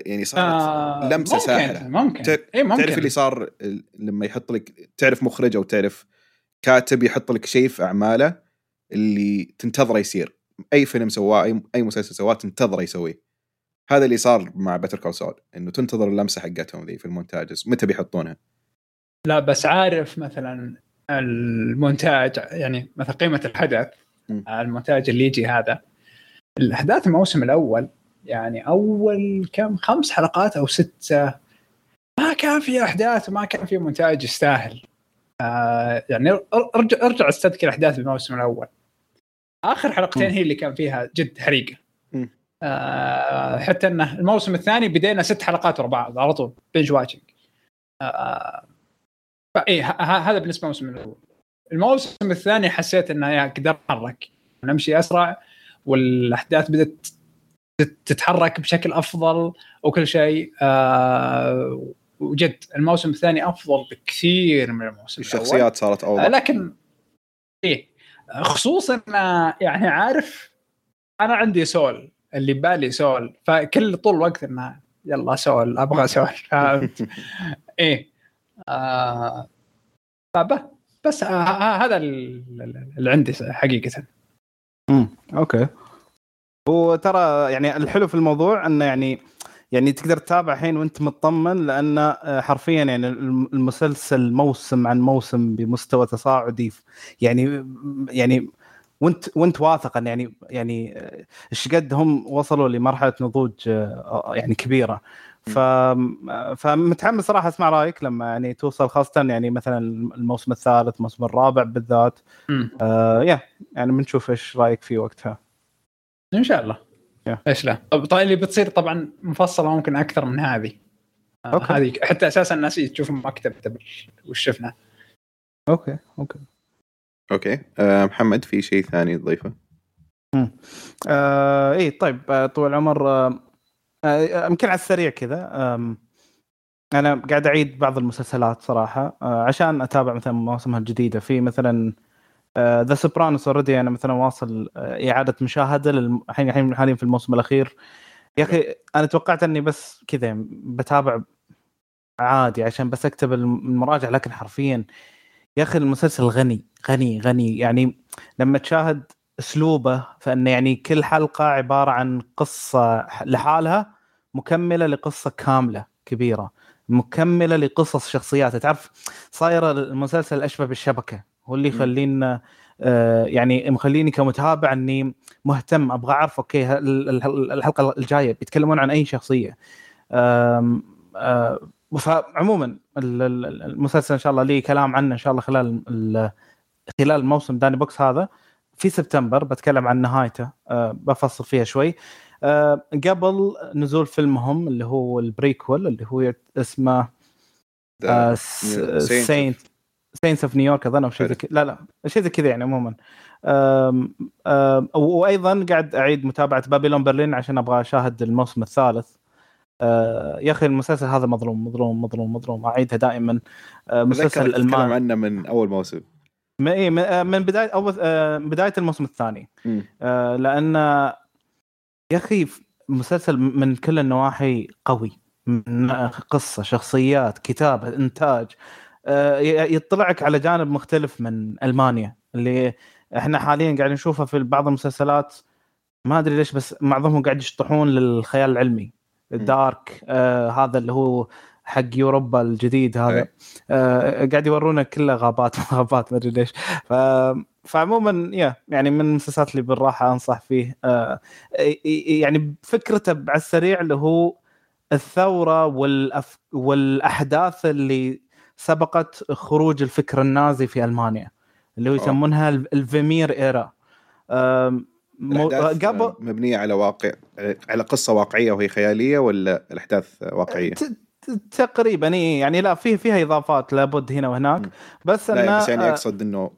يعني صارت آه لمسة ممكن ساحرة. ممكن. اي ممكن. تعرف اللي صار لما يحط لك تعرف مخرج أو تعرف كاتب يحط لك شيء في أعماله اللي تنتظره يصير. أي فيلم سواه أي أي مسلسل سواه تنتظره يسويه. هذا اللي صار مع Better Call Saul إنه تنتظر اللمسة حقتهم ذي في ال montages متى بيحطونها؟ لا بس عارف مثلا المونتاج يعني مثلا قيمة الحدث مم. المونتاج اللي يجي هذا. الأحداث الموسم الأول يعني أول كم؟ خمس حلقات أو ستة. ما كان في أحداث وما كان في مونتاج يستاهل. آه يعني ارجع ارجع أستذكر أحداث الموسم الأول. آخر حلقتين. هي اللي كان فيها جد حريقة. آه حتى إنه الموسم الثاني بدينا ست حلقات ورا بعض على طول binge watching آه فاي هذا بالنسبة للموسم الأول. الموسم الثاني حسيت إنه يا قدر اتحرك نمشي أسرع والأحداث بدأت تتحرك بشكل أفضل وكل شيء آه وجد الموسم الثاني أفضل بكثير من الموسم الأول. الشخصيات صارت آه، اوضح لكن إيه خصوصا آه، يعني عارف أنا عندي سول اللي ببالي سول فكل طول الوقت إنه يلا سول أبغى سول فهمت إيه آه فب- بس آه آه، هذا ال- اللي عندي حقيقة. امم أوكي. وترى يعني الحلو في الموضوع إنه يعني يعني تقدر تتابع الحين وأنت مطمن لأن آه، حرفيا يعني الم- المسلسل موسم عن موسم بمستوى تصاعدي يعني يعني وأنت وأنت واثق ان يعني يعني آه، إيش قد هم وصلوا لمرحلة نضوج آه، يعني كبيرة. ف فمتحمس صراحة أسمع رأيك لما يعني توصل خاصة يعني مثلا الموسم الثالث الموسم الرابع بالذات. آه يا يعني بنشوف إيش رأيك فيه وقتها. إن شاء الله. Yeah. إيش لا. طيب اللي بتصير طبعا مفصلة ممكن أكثر من هذه. آه، okay. هذه حتى أساسا الناس تشوف مكتب وش شفنا. أوكي أوكي. أوكي. آه محمد في شيء ثاني تضيفه؟ آه اي طيب آه طول العمر آه آه، يمكن على السريع كذا. آم، أنا قاعد أعيد بعض المسلسلات صراحة آه عشان أتابع مثلا مواسمها الجديدة. في مثلا The Sopranos already أنا مثلا واصل آه، إعادة مشاهدة الحين الحين حاليا في الموسم الأخير. يا أخي أنا توقعت إني بس كذا بتابع عادي عشان بس أكتب الم- المراجعه لكن حرفيا يا أخي المسلسل غني غني غني. يعني لما تشاهد أسلوبه فإنه يعني كل حلقة عبارة عن قصة لحالها مكملة لقصة كاملة كبيرة مكملة لقصص شخصياته تعرف صايرة المسلسل أشبه بالشبكة. هو اللي يخلينا آه يعني مخليني كمتابع إني مهتم أبغى أعرف أوكي الحلقة الجاية بيتكلمون عن أي شخصية؟ آه آه فعموما المسلسل إن شاء الله لي كلام عنه إن شاء الله خلال خلال الموسم داني بوكس هذا. في سبتمبر بتكلم عن نهايته أه بفصل فيها شوي. قبل نزول فيلمهم اللي هو ال prequel اللي هو اسمه Saint Saints of New York اظن أو شيء زي لا لا شيء زي كذا يعني عموما. وأيضا قاعد أعيد متابعة Babylon Berlin عشان أبغى أشاهد الموسم الثالث. آه يا أخي المسلسل هذا مظلوم مظلوم مظلوم مظلوم. أعيدها دائما. آه مسلسل ألماني. عنه من أول موسم. إيه، من آه، من بداية أول بداية الموسم الثاني. لأن يا أخي مسلسل من كل النواحي قوي. من قصة شخصيات كتابة إنتاج. يطلعك على جانب مختلف من ألمانيا اللي إحنا حاليا قاعد نشوفها في بعض المسلسلات. ما أدري ليش بس معظمهم قاعد يشطحون للخيال العلمي. الدارك آه هذا اللي هو حق يوروبا الجديد هذا. آه قاعد يورونا كله غابات غابات ما أدري ليش. ف فعموما يا يعني من المسلسلات اللي بالراحة أنصح فيه. آه يعني فكرته على السريع اللي هو الثورة والأف... والأحداث اللي سبقت خروج الفكر النازي في ألمانيا اللي هو يسمونها الفيمير إيرا. قبل مبنية على واقع على قصة واقعية وهي خيالية ولا الأحداث واقعية؟ تقريبا يعني لا في فيها إضافات لابد هنا وهناك. بس أنه بس يعني أقصد إنه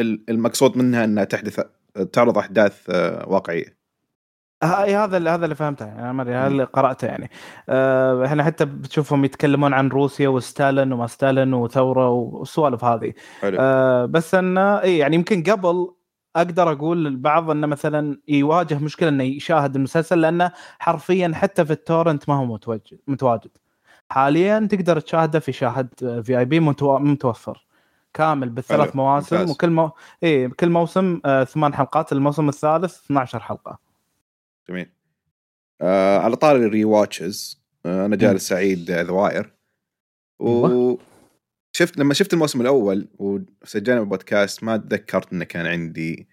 المقصود منها أنها تحدث تعرض أحداث آه، واقعية. هذا اللي هذا اللي فهمته يعني ما أدري هذا اللي قرأته يعني. أه إحنا حتى بتشوفهم يتكلمون عن روسيا وستالين وما ستالين وثورة والسوالف هذه. أه بس انه اي يعني يمكن قبل أقدر أقول للبعض إنه مثلا يواجه مشكلة إنه يشاهد المسلسل لأنه حرفيا حتى في ال torrent ما هو متواجد متواجد. حاليا تقدر تشاهده في شاهد في VIP متوفر. كامل بالثلاث مواسم ممتاز. وكل مو... اي كل موسم آه ثمان حلقات الموسم الثالث 12 حلقة. جميل. آه على طاري ال rewatches آه أنا جالس أعيد The Wire و شفت لما شفت الموسم الأول وسجلنا البودكاست ما تذكرت إنه كان عندي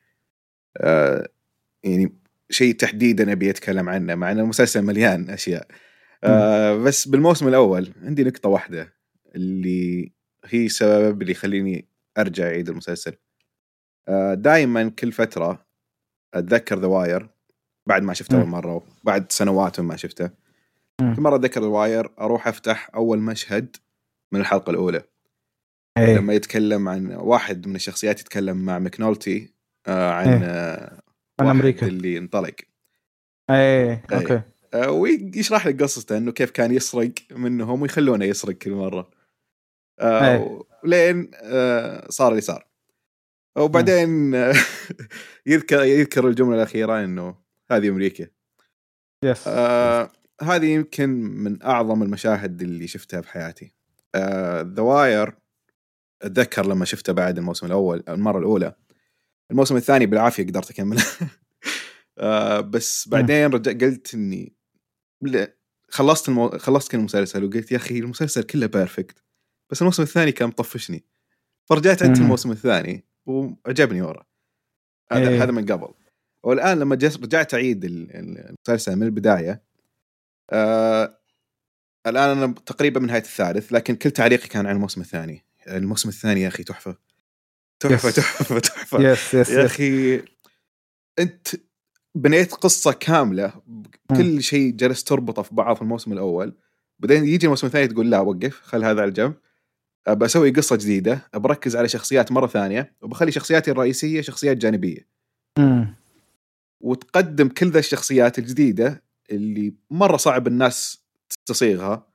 آه يعني شيء تحديدا أبي أتكلم عنه مع ان المسلسل مليان أشياء. آه بس بالموسم الأول عندي نقطة واحدة اللي هي سبب اللي يخليني أرجع أعيد المسلسل. آه دائما كل فترة أتذكر The Wire بعد ما شفته أول مرة وبعد سنوات ما شفته. كل مرة أتذكر The Wire أروح أفتح أول مشهد من الحلقة الأولى. أيه. لما يتكلم عن واحد من الشخصيات يتكلم مع McNulty آه عن أيه. آه عن أمريكا. اللي انطلق. إيه أوكي. آه ويشرح لك قصته إنه كيف كان يسرق منهم ويخلونه يسرق كل مرة. آه أيه. لين آه صار اللي صار. وبعدين يذكر يذكر الجملة الأخيرة إنه هذه أمريكا. yes آه هذه يمكن من أعظم المشاهد اللي شفتها في حياتي ذا آه واير أتذكر لما شفته بعد الموسم الأول المرة الأولى. الموسم الثاني بالعافية قدرت أكمله. آه بس بعدين رجع قلت إني خلصت المو... خلصت كل المسلسل وقلت يا أخي المسلسل كله perfect بس الموسم الثاني كان مطفشني. فرجعت عدت الموسم الثاني وعجبني ورا. هذا إيه. هذا من قبل. والآن لما رجعت أعيد المسلسل من البداية آه الآن أنا تقريبا من نهاية الثالث لكن كل تعليقي كان عن الموسم الثاني. الموسم الثاني يا أخي تحفة. تحفة تحفة تحفة. يس يس يا أخي أنت بنيت قصة كاملة كل شيء جلست تربطه في بعض في الموسم الأول. بعدين يجي الموسم الثاني تقول لا وقف خل هذا على جنب. بسوي قصة جديدة بركز على شخصيات مرة ثانية وبخلي شخصياتي الرئيسية شخصيات جانبية. مم. وتقدم كل ذا الشخصيات الجديدة اللي مرة صعب الناس تستسيغها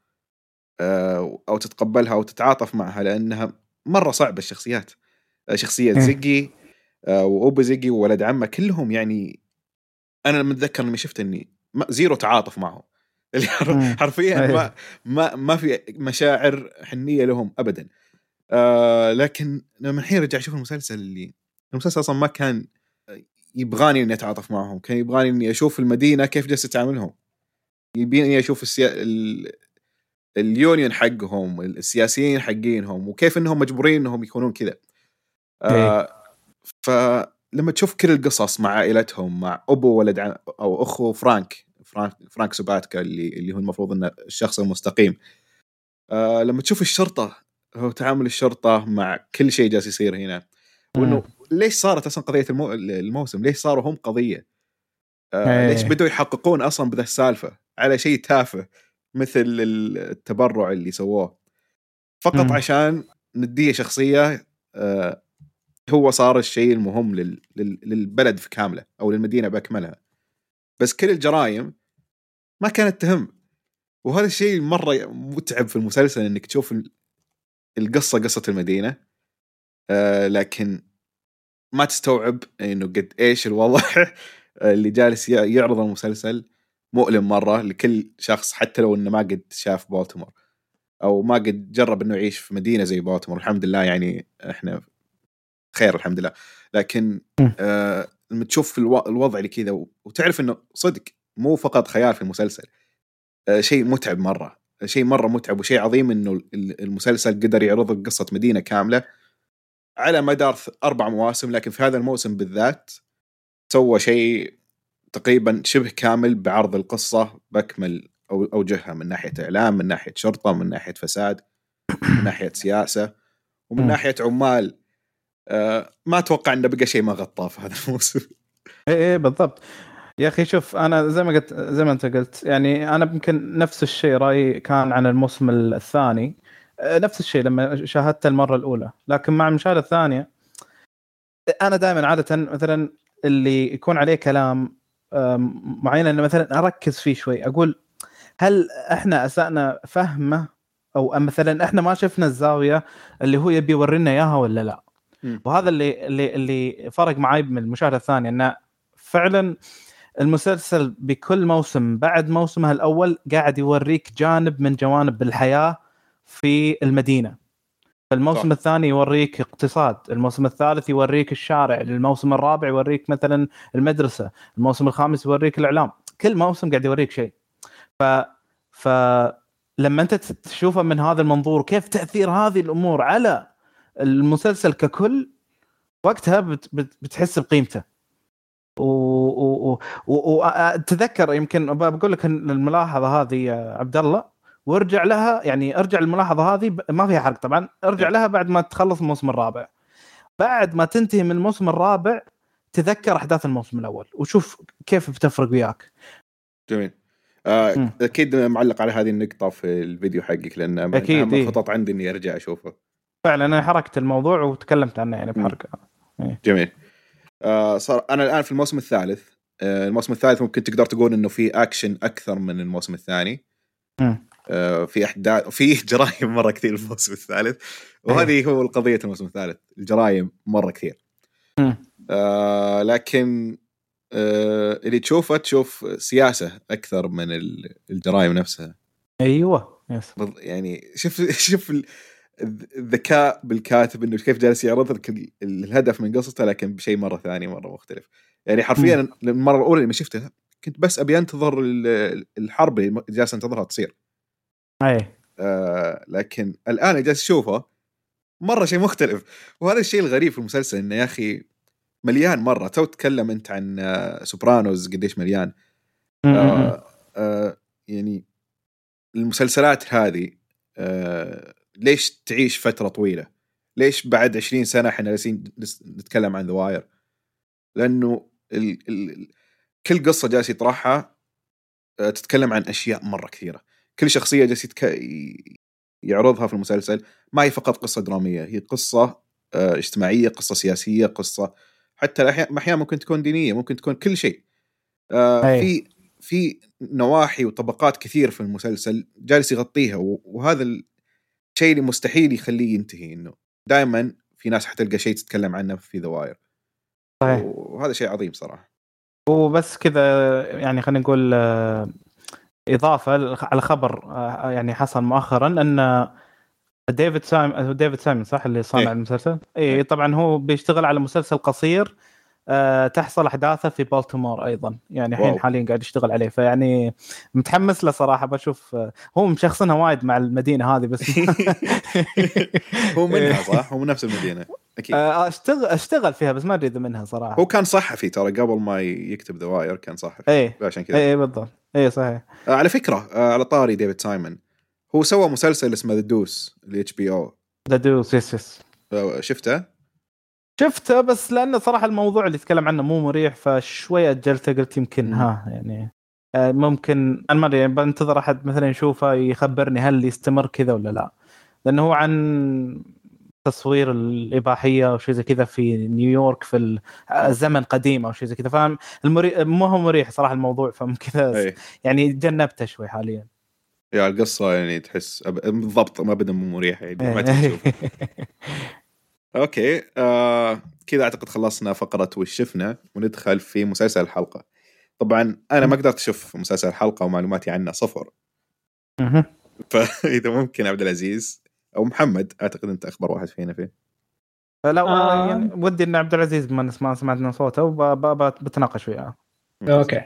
آه، أو تتقبلها أو تتعاطف معها لأنها مرة صعبة الشخصيات آه، شخصية إيه. زيجي آه، وأبو زيجي وولد عمه كلهم يعني أنا لما اتذكر لما شفت إني zero تعاطف معهم اللي حرفيا ما أيوه. ما ما في مشاعر حنية لهم ابدا آه لكن لما الحين رجع أشوف المسلسل اللي المسلسل أصلا ما كان يبغاني إني أتعاطف معهم. كان يبغاني إني أشوف المدينة كيف جالسه تعاملهم يبيني أشوف السيا... ال union حقهم السياسيين حقينهم وكيف إنهم مجبورين إنهم يكونون كذا. إيه. آه فلما تشوف كل القصص مع عائلتهم مع أبو ولد عم أو أخو Frank Frank Frank Sobotka اللي اللي هو المفروض إنه الشخص المستقيم. آه لما تشوف الشرطة هو تعامل الشرطة مع كل شيء جالس يصير هنا. وإنه ليش صارت أصلا قضية المو... الموسم؟ ليش صاروا هم قضية؟ آه إيه. ليش بدوا يحققون أصلا بذا السالفة على شيء تافه مثل التبرع اللي سووه فقط مم. عشان نديه شخصية آه هو صار الشيء المهم لل... لل... للبلد في كاملة أو للمدينة بأكملها بس كل الجرائم ما كانت تهم وهذا الشيء مرة متعب في المسلسل إنك تشوف ال- القصة قصة المدينة آه لكن ما تستوعب إنه قد إيش الوضع اللي جالس يعرض المسلسل مؤلم مرة لكل شخص حتى لو إنه ما قد شاف بالتمور أو ما قد جرب إنه يعيش في مدينة زي بالتمور الحمد لله يعني إحنا خير الحمد لله. لكن. آه لما تشوف الو- الوضع اللي كذا وتعرف إنه صدق مو فقط خيال في المسلسل آه شيء متعب مرة شيء مرة متعب وشيء عظيم إنه ال- المسلسل قدر يعرض قصة مدينة كاملة. على مدار أربع مواسم لكن في هذا الموسم بالذات سوى شيء تقريبا شبه كامل بعرض القصة باكمل أوجهها من ناحية إعلام من ناحية شرطة من ناحية فساد من ناحية سياسة ومن. ناحية عمال. آه ما أتوقع إنه بقى شيء ما غطاه في هذا الموسم. إيه إيه بالضبط. يا أخي شوف أنا زي ما قلت زي ما أنت قلت يعني أنا يمكن نفس الشيء رأيي كان عن الموسم الثاني. نفس الشيء لما شاهدته المرة الأولى. لكن مع المشاهدة الثانية أنا دائما عادة مثلا اللي يكون عليه كلام معين إنه مثلا أركز فيه شوي. أقول هل إحنا أسأنا فهمه؟ أو مثلا إحنا ما شفنا الزاوية اللي هو يبي يورينا إياها ولا لا. وهذا اللي اللي اللي فرق معي من المشاهدة الثانية إنه فعلا المسلسل بكل موسم بعد موسمه الأول قاعد يوريك جانب من جوانب الحياة في المدينة. الموسم صح. الثاني يوريك اقتصاد الموسم الثالث يوريك الشارع الموسم الرابع يوريك مثلا المدرسة الموسم الخامس يوريك الإعلام. كل موسم قاعد يوريك شيء. ف ف لما أنت تشوفه من هذا المنظور كيف تأثير هذه الأمور على المسلسل ككل وقتها بت بت بتحس بقيمته. وتذكر يمكن بقول لك الملاحظة هذه يا عبد الله وارجع لها يعني ارجع الملاحظه هذه ما فيها حرق طبعا ارجع لها بعد ما تخلص الموسم الرابع. بعد ما تنتهي من الموسم الرابع تذكر أحداث الموسم الأول وشوف كيف بتفرق وياك. جميل. آه. أكيد معلق على هذه النقطة في الفيديو حقك لأن من أكيد، اهم إيه. الخطط عندي إني أرجع أشوفه. فعلا أنا حركت الموضوع وتكلمت عنه يعني بحرق. جميل. آه صار أنا الآن في الموسم الثالث. آه الموسم الثالث ممكن تقدر تقول إنه في أكشن أكثر من الموسم الثاني. آه في احداث في جرائم مرة كثير في الموسم الثالث. وهذه هو القضية الموسم الثالث الجرائم مرة كثير. آه لكن آه اللي تشوفه تشوف سياسة أكثر من ال- الجرائم نفسها. أيوه yes. يعني شوف شوف ال- الذكاء بالكاتب إنه كيف جالس يعرض لك ال- الهدف من قصته لكن بشيء مرة ثاني مرة مختلف. يعني حرفيا المرة الأولى لما شفتها كنت بس أبي أنتظر ال- الحرب اللي جالس أنتظرها تصير. اي آه لكن الآن جالس اشوفه مرة شيء مختلف. وهذا الشيء الغريب في المسلسل إنه يا أخي مليان مرة. تو تتكلم أنت عن آه، Sopranos قديش مليان. آه آه يعني المسلسلات هذه آه ليش تعيش فترة طويلة؟ ليش بعد 20 سنة إحنا جالسين نتكلم عن ذا واير؟ لأنه ال ال كل قصة جالس يطرحها آه تتكلم عن أشياء مرة كثيرة، كل شخصية جالس يتك... يعرضها في المسلسل ما هي فقط قصة درامية، هي قصة آه اجتماعية، قصة سياسية، قصة حتى أحيانا ممكن تكون دينية، ممكن تكون كل شيء. آه. في في نواحي وطبقات كثير في المسلسل جالس يغطيها وهذا الشيء اللي مستحيل يخليه ينتهي إنه دائما في ناس حتلقى شيء تتكلم عنه في The Wire صحيح وهذا شيء عظيم صراحة وبس كذا يعني خلينا نقول آه، إضافة على خبر آه، يعني حصل مؤخرا أن ديفيد سايم ديفيد سايمون صح اللي صانع إيه. المسلسل؟ إيه. اي طبعا هو بيشتغل على مسلسل قصير تحصل أحداثه في بالتيمور أيضا. يعني الحين. حاليا قاعد يشتغل عليه. فيعني متحمس له صراحة. بشوف آه، هو مشخصنها وايد مع المدينة هذه بس. هو منها صح؟ هو من نفس المدينة. أكيد. آه، اشتغل أشتغل فيها بس ما أدري إذا منها صراحة. هو كان صحفي ترى قبل ما يكتب The Wire كان صحفي إيه. عشان كذا. إيه، بالضبط. إيه صحيح. آه، على فكرة آه، على طاري ديفيد سايمون هو سوى مسلسل اسمه The Deuce ل HBO The Deuce yes yes شفته؟ شفته بس لأنه صراحة الموضوع اللي يتكلم عنه مو مريح فشوي أجلته قلت يمكن. ها يعني آه، ممكن أنا ما أدري يعني بنتظر أحد مثلا يشوفه يخبرني هل يستمر كذا ولا لا لأنه هو عن تصوير الإباحية أو شيء زي كذا في نيويورك في ال- آه، قديم أو شيء زي كذا فاهم المري... مو هو مريح صراحة الموضوع فم كذا يعني تجنبته شوي حاليا يا القصة يعني تحس بالضبط ما ابدا مو مريحة يعني ما إيه. تشوف. okay. آه كذا أعتقد خلصنا فقرة وش شفنا وندخل في مسلسل الحلقة. طبعا أنا ما قدرت أشوف مسلسل الحلقة ومعلوماتي عنه صفر. مهم. فإذا ممكن عبد العزيز أو محمد أعتقد أنت أخبر واحد فينا فيه. لا آه. يعني ودي إن عبد العزيز ما سمعنا صوته وبتناقش وياه okay.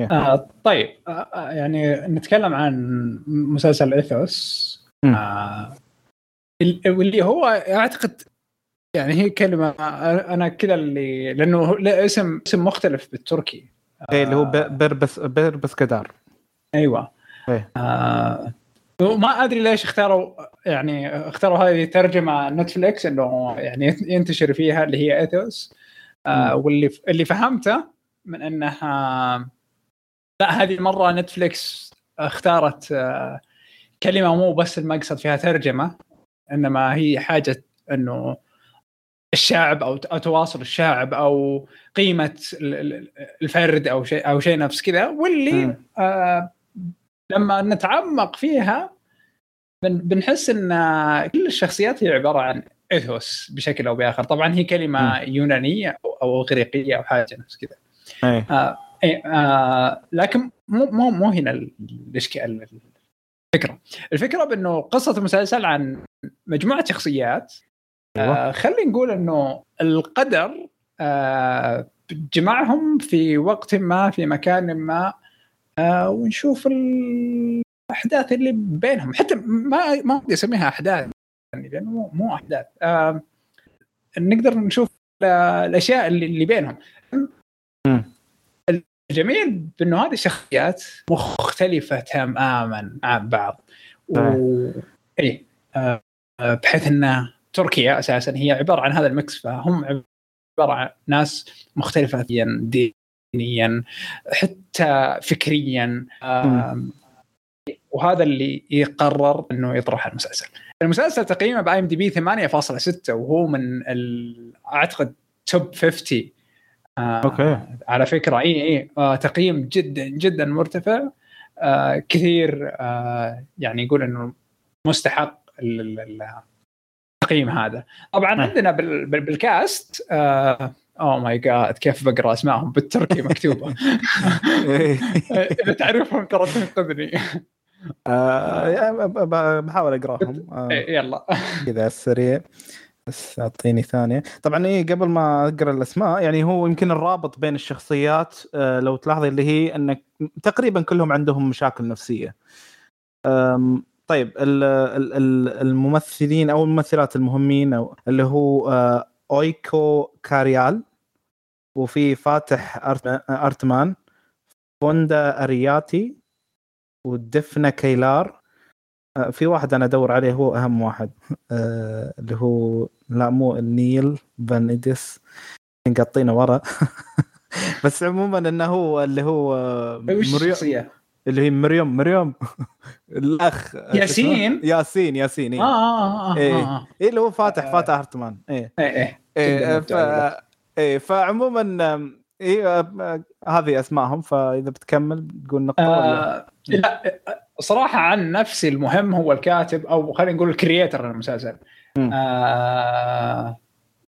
Yeah. آه طيب. آه آه، يعني نتكلم عن مسلسل إيثوس. آه ال- واللي هو أعتقد يعني هي كلمة آه، أنا كذا اللي لأنه اسم اسم مختلف بالتركي. إيه اللي هو ب- بربس بربس كدار أيوه. إيه. آه. وما أدري ليش اختاروا يعني اختاروا هذه ترجمه نتفليكس إنه يعني ينتشر فيها اللي هي ايثوس آه واللي اللي فهمته من إنها لا هذه المره نتفليكس اختارت آه كلمة مو بس المقصد فيها ترجمة إنما هي حاجة إنه الشعب أو تواصل الشعب أو قيمة ال- ال- الفرد أو شيء أو شيء نفس كذا. واللي. آه لما نتعمق فيها بن- بنحس إن كل الشخصيات هي عبارة عن ايثوس بشكل أو بآخر. طبعا هي كلمة يونانية أو- أو اغريقيه أو حاجة نفس كذا. آه آه لكن مو مو مو هنا ال- الاشكال الفكرة. الفكرة بأنه قصة المسلسل عن مجموعة شخصيات آه خلينا نقول إنه القدر آه جمعهم في وقت ما في مكان ما آه ونشوف الأحداث اللي بينهم. حتى ما ما ودي أسميها أحداث يعني لأنه مو, مو أحداث. آه نقدر نشوف الأشياء اللي, اللي بينهم. الجميل بأنه هذه الشخصيات مختلفة تماما عن بعض. و... اي آه، بحيث ان تركيا أساسا هي عبارة عن هذا المكس فهم عبارة عن ناس مختلفة دينيا دينيا حتى فكريا. وهذا اللي يقرر إنه يطرح المسلسل. المسلسل تقييمه ب IMDb 8.6 وهو من أعتقد top 50 آه، okay. على فكرة إي إي آه تقييم جدا جدا مرتفع. آه كثير آه يعني يقول إنه مستحق التقييم هذا. طبعا نعم. عندنا بال بال بال cast آه oh my god كيف بقرأ اسمائهم بالتركي مكتوبة. إذا تعرفهم ترى تنقذني. آه، بحاول أقرأهم. آه، إيه، يلا. كذا على السريع. بس أعطيني ثانية. طبعا إيه قبل ما أقرأ الأسماء يعني هو يمكن الرابط بين الشخصيات آه، لو تلاحظي اللي هي إنك تقريبا كلهم عندهم مشاكل نفسية. طيب ال- ال- ال- الممثلين أو الممثلات المهمين أو اللي هو آه، أويكو كاريال وفي فاتح أرتمان فوندا أرياتي ودفنة كيلار. آه، في واحد أنا أدور عليه هو أهم واحد. آه، اللي هو لا مو نيل فان اديس مقطينه ورا. بس عموما إنه هو اللي هو الشخصية؟ اللي هي مريم مريم. الأخ ياسين؟ ياسين ياسين آه إيه. آه آه إيه. آه آه. إيه اللي هو فاتح آه. فاتح ارتمان إيه. إيه إيه. جداً ف... إيه فعموما إيه هذه اسمائهم فإذا بتكمل تقول نقطة ولا؟ آه لا صراحة عن نفسي المهم هو الكاتب أو خلينا نقول الكرييتر للمسلسل. مم. آه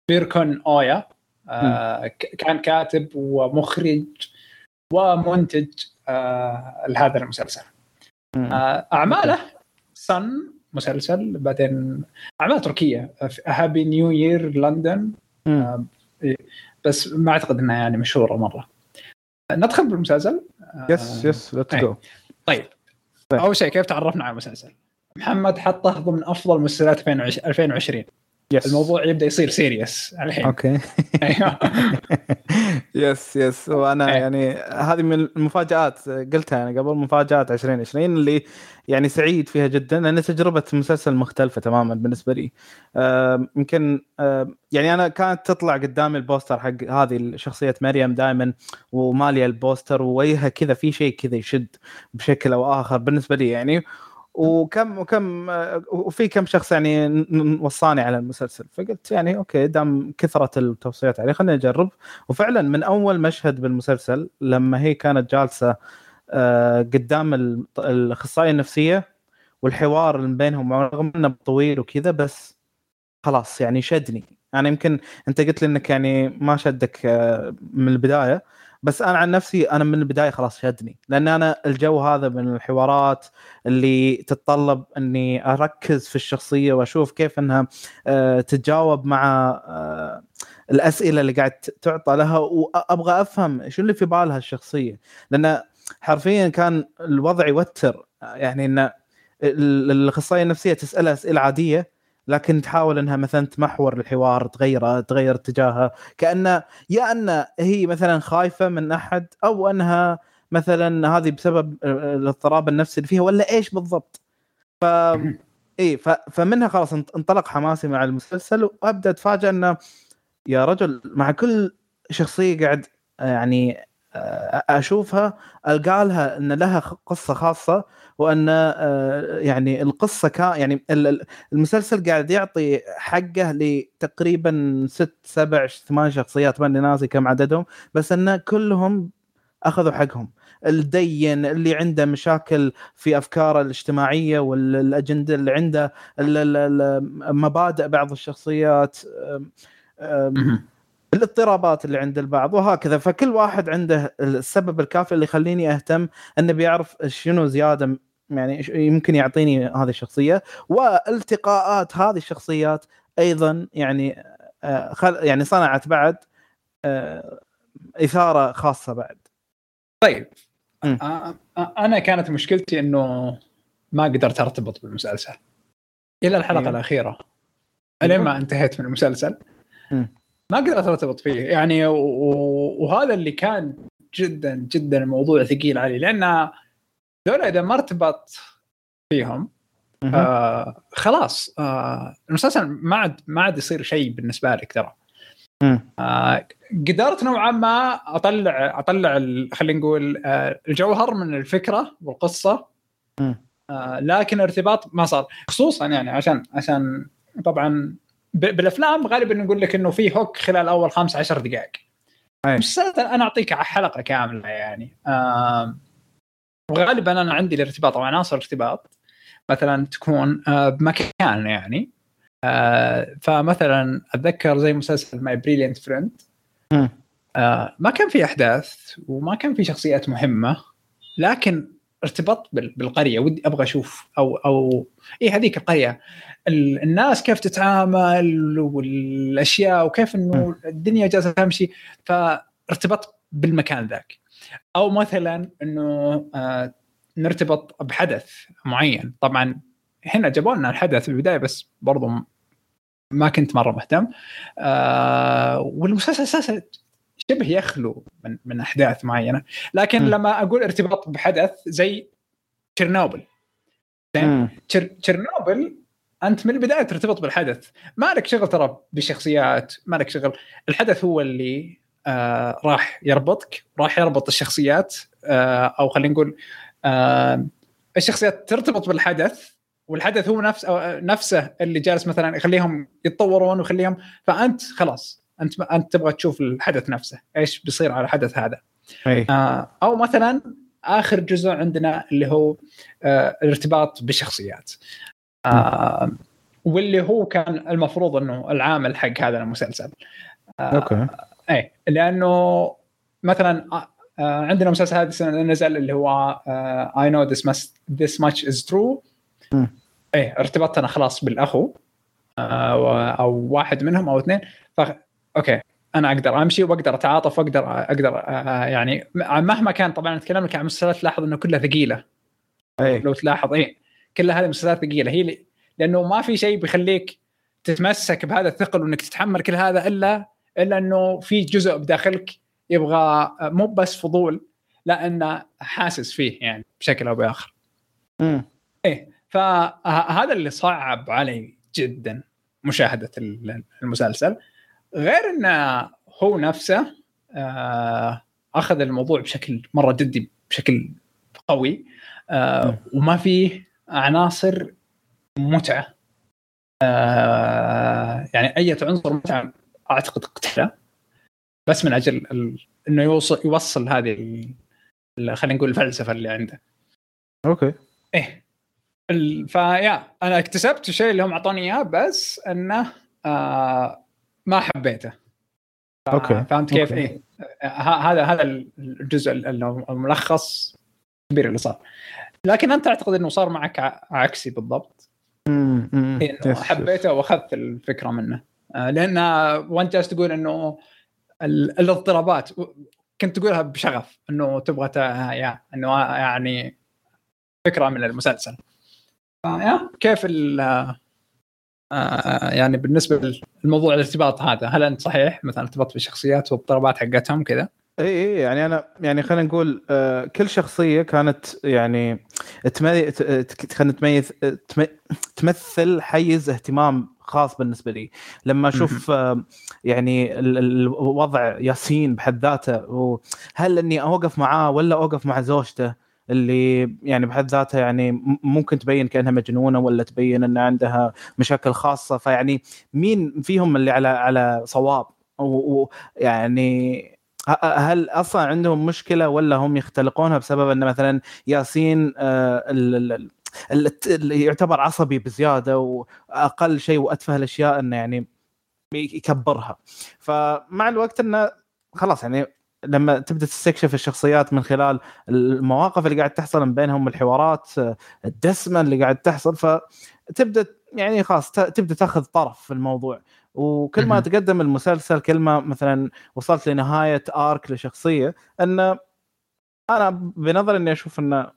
بيركون أويا. آه كان كاتب ومخرج ومنتج. آه لهذا المسلسل. آه أعماله صن مسلسل بعدين أعمال تركية Happy New Year London. بس ما أعتقد إنها يعني مشهورة مرة ندخل بالمسلسل يس يس ليتس. جو طيب طيب. أول شيء كيف تعرفنا على المسلسل؟ محمد حطه ضمن أفضل مسلسلات 2020 yes الموضوع يبدأ يصير serious الحين. okay أيوه. yes yes وأنا إيه. يعني هذه من المفاجآت قلتها أنا قبل مفاجآت 2020 اللي يعني سعيد فيها جدا لأن تجربة مسلسل مختلفة تماما بالنسبة لي. يمكن يعني أنا كانت تطلع قدامي ال poster حق هذه شخصيه مريم دائما ومالية ال poster ووجهها كذا في شيء كذا يشد بشكل أو آخر بالنسبة لي يعني. وكم وكم وفي كم شخص يعني وصاني على المسلسل. فقلت يعني okay دام كثرت التوصيات عليه خليني أجرب. وفعلا من أول مشهد بالمسلسل لما هي كانت جالسة آه، قدام ال- الأخصائية النفسية والحوار اللي بينهم رغم إنه طويل وكذا بس خلاص يعني شدني. أنا يمكن أنت قلت لي إنك يعني ما شدك آه، من البداية. بس أنا عن نفسي أنا من البداية خلاص شدني لأن أنا الجو هذا من الحوارات اللي تتطلب إني أركز في الشخصية وأشوف كيف إنها آه، تتجاوب مع آه، الأسئلة اللي قاعد تعطى لها وأبغى أفهم شو اللي في بالها الشخصية. لأن حرفيا كان الوضع يوتر يعني إن ال- الأخصائية النفسية تسالها أسئلة عادية لكن تحاول إنها مثلا تمحور الحوار تغيره تغير اتجاهها كان يا ان هي مثلا خايفة من أحد أو أنها مثلا هذه بسبب الاضطراب النفسي اللي فيها ولا إيش بالضبط. ف اي ف... فمنها خلاص انط- انطلق حماسي مع المسلسل وأبدأ اتفاجئ إنه يا رجل مع كل شخصية قاعد يعني آه، أشوفها ألقى لها إن لها قصة خاصة وإن يعني القصة كان يعني ال- ال- المسلسل قاعد يعطي حقه لتقريبا ست سبع ثمان شخصيات ماني ناسي كم عددهم بس إن كلهم أخذوا حقهم. الدين اللي عنده مشاكل في أفكاره الاجتماعية والأجندة اللي عنده مبادئ بعض الشخصيات الاضطرابات اللي عند البعض وهكذا. فكل واحد عنده السبب الكافي اللي يخليني أهتم أنه بيعرف شنو زيادة يعني يمكن يعطيني هذه الشخصية. والتقاءات هذه الشخصيات أيضا يعني آه، خل يعني صنعت بعد آه، إثارة خاصة بعد. طيب. مم. آه، أنا كانت مشكلتي إنه ما قدرت أرتبط بالمسلسل. إلى الحلقة أيوه. الأخيرة. الين ما انتهيت من المسلسل. مم. ما قدرت ارتبط فيه يعني وهذا اللي كان جدا جدا الموضوع ثقيل علي لأن دول إذا ما ارتبطت فيهم. آه خلاص آه المسلسل ما عاد ما عاد يصير شيء بالنسبة لك ترى. آه قدرت نوعا ما أطلع أطلع خلينا نقول آه الجوهر من الفكرة والقصة. آه لكن ارتباط ما صار خصوصا يعني عشان عشان طبعا بالأفلام غالبا نقول لك إنه في hook خلال أول خمس عشر دقائق. أي. المسلسل أنا أعطيك حلقة كاملة يعني. وغالبا أنا عندي الارتباط أو عناصر ارتباط مثلا تكون آه بمكان يعني. آه فمثلا أتذكر زي مسلسل My Brilliant Friend ما كان في أحداث وما كان في شخصيات مهمة لكن ارتبطت بال- بالقرية. ودي أبغى أشوف أو أو اي هذيك القرية. ال- الناس كيف تتعامل والأشياء وكيف إنه الدنيا جالسة تمشي. فارتبطت بالمكان ذاك. أو مثلا إنه آه نرتبط بحدث معين. طبعا هنا جابوا لنا الحدث في البدايه بس برضو ما كنت مرة مهتم. آه والمسلسل أساسا شبه يخلو من من أحداث معينة. لكن م. لما أقول ارتباط بحدث زي تشيرنوبل. تشيرنوبل أنت من البداية ترتبط بالحدث. ما لك شغل ترى بالشخصيات ما لك شغل. الحدث هو اللي آه راح يربطك راح يربط الشخصيات آه أو خلينا نقول آه الشخصيات ترتبط بالحدث والحدث هو نفس أو نفسه اللي جالس مثلا يخليهم يتطورون ويخليهم فأنت خلاص أنت أنت تبغى تشوف الحدث نفسه. إيش بيصير على الحدث هذا؟ أي. آه، أو مثلا آخر جزء عندنا اللي هو آه، الارتباط بالشخصيات آه، واللي هو كان المفروض إنه العامل حق هذا المسلسل. أوكي. اي لأنه مثلا آه، آه، عندنا مسلسل هذا السنة نزل اللي هو I Know This This Much Is True. إيه ارتبطت أنا خلاص بالأخو آه، أو واحد منهم أو اثنين. ف okay أنا أقدر أمشي وأقدر أتعاطف واقدر أقدر آه، يعني مهما كان طبعا نتكلم لك عن مسلسلات تلاحظ إنه كلها ثقيلة. اي لو تلاحظ إيه. كلها هذه مسلسلات ثقيلة. هي لأنه ما في شيء بيخليك تتمسك بهذا الثقل وإنك تتحمل كل هذا إلا إلا إنه في جزء بداخلك يبغى مو بس فضول لا إنه حاسس فيه يعني بشكل أو بآخر. مم. فهذا اللي صعب علي جدا مشاهدة ال- المسلسل. غير إنه هو نفسه آه، أخذ الموضوع بشكل مرة جدي بشكل قوي آه، وما فيه عناصر متعة. آه، يعني أي عنصر متعة أعتقد قتله. بس من أجل ال- إنه يوصل يوصل هذه ال- خلينا نقول الفلسفة اللي عنده. okay. إيه. ال- فيا أنا اكتسبت الشيء اللي هم أعطوني إياه بس إنه آه ما حبيته. ف- okay. فهمت كيف؟ okay. إيه. هذا هذا الجزء ال- ال- الملخص الكبير اللي صار. لكن أنت تعتقد إنه صار معك عكسي بالضبط. يس. حبيته وأخذت الفكرة منه. آه، لأن وانت جالس تقول إنه ال- الاضطرابات كنت تقولها بشغف إنه تبغى إنه يعني فكرة من المسلسل. فيا كيف ال آه، يعني بالنسبة للموضوع الارتباط هذا هل أنت صحيح؟ مثلا ارتبطت بالشخصيات والاضطرابات حقتهم كذا؟ اي اي يعني أنا يعني خلينا نقول آه، كل شخصية كانت يعني تمي... ت- ت- خلينا نتميز تم... تمثل حيز اهتمام خاص بالنسبة لي. لما أشوف آه، يعني ال- ال- الوضع ياسين بحد ذاته وهل إني أوقف معاه ولا أوقف مع زوجته اللي يعني بحد ذاتها يعني ممكن تبين كأنها مجنونة ولا تبين إن عندها مشاكل خاصة. فيعني مين فيهم اللي على على صواب؟ ويعني هل أصلا عندهم مشكلة ولا هم يختلقونها بسبب إن مثلا ياسين آه، ال- ال- ال- ال- اللي يعتبر عصبي بزيادة وأقل شيء وأتفه الأشياء إنه يعني يكبرها. فمع الوقت إنه خلاص يعني لما تبدأ تستكشف الشخصيات من خلال المواقف اللي قاعد تحصل بينهم الحوارات آه، الدسمة اللي قاعد تحصل فتبدأ يعني خلاص تبدأ تاخذ طرف في الموضوع. وكل ما. تقدم المسلسل كل ما مثلا وصلت لنهاية ارك لشخصية إن أنا بنظري إني أشوف انه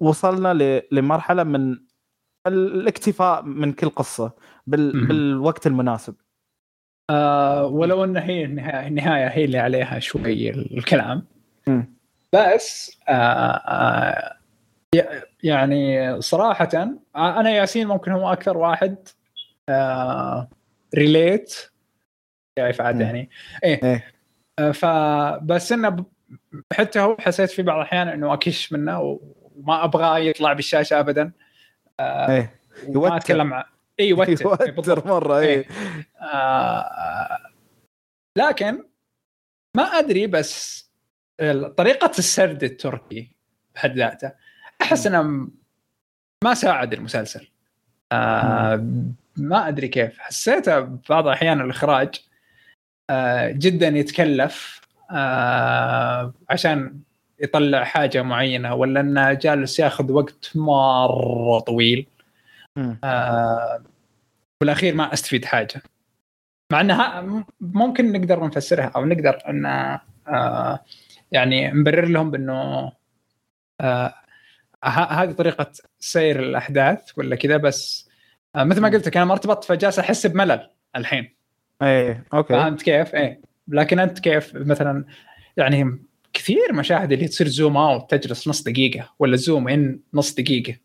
وصلنا ل- لمرحلة من ال- الاكتفاء من كل قصة بال. بالوقت المناسب آه ولو إن هي النهاية, النهاية هي اللي عليها شوي الكلام مم. بس آه آه يعني صراحة آه، أنا ياسين ممكن هو أكثر واحد آه ريليت كيف عاد. يعني؟ إيه. إيه. آه فبس إنه ب- حتى هو حسيت في بعض الأحيان إنه أكش منه وما أبغى يطلع بالشاشة أبدا. إيه. وما يوتر. أتكلم مع إي يوتر. يوتر مرة إيه. آه لكن ما أدري بس طريقة السرد التركي بحد ذاته أحس إنه ما ساعد المسلسل. آه ما أدري كيف. حسيته بعض الأحيان الإخراج آه جدا يتكلف آه عشان يطلع حاجة معينة ولا إنه جالس ياخذ وقت مرة طويل. مم. آه بالاخير ما أستفيد حاجة. مع إنها ممكن نقدر نفسرها أو نقدر إن يعني نبرر لهم بإنه هذه طريقة سير الأحداث ولا كذا بس مثل ما قلت لك أنا ما ارتبطت فجالس أحس بملل الحين إيه okay فهمت كيف؟ إيه لكن أنت كيف مثلا يعني كثير مشاهد اللي تصير zoom out تجلس نص دقيقة ولا zoom in نص دقيقة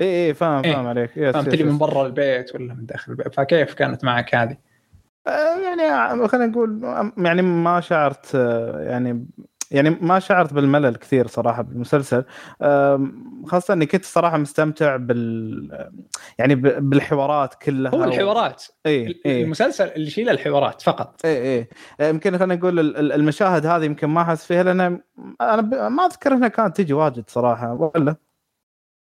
إيه إيه فاهم إيه. فاهم عليك yes فهمت لي. من برا البيت ولا من داخل البيت فكيف كانت معك هذه؟ آه، يعني خلينا نقول يعني ما شعرت آه، يعني يعني ما شعرت بالملل كثير صراحة بالمسلسل. خاصة إني كنت صراحة مستمتع بال يعني بالحوارات كلها هو الحوارات. إي إي. المسلسل اللي يشيل الحوارات فقط. إي إي. يمكن خلينا نقول ال- ال- المشاهد هذه يمكن ما أحس فيها لأن أنا ما أذكر إنها كانت تجي واجد صراحة ولا؟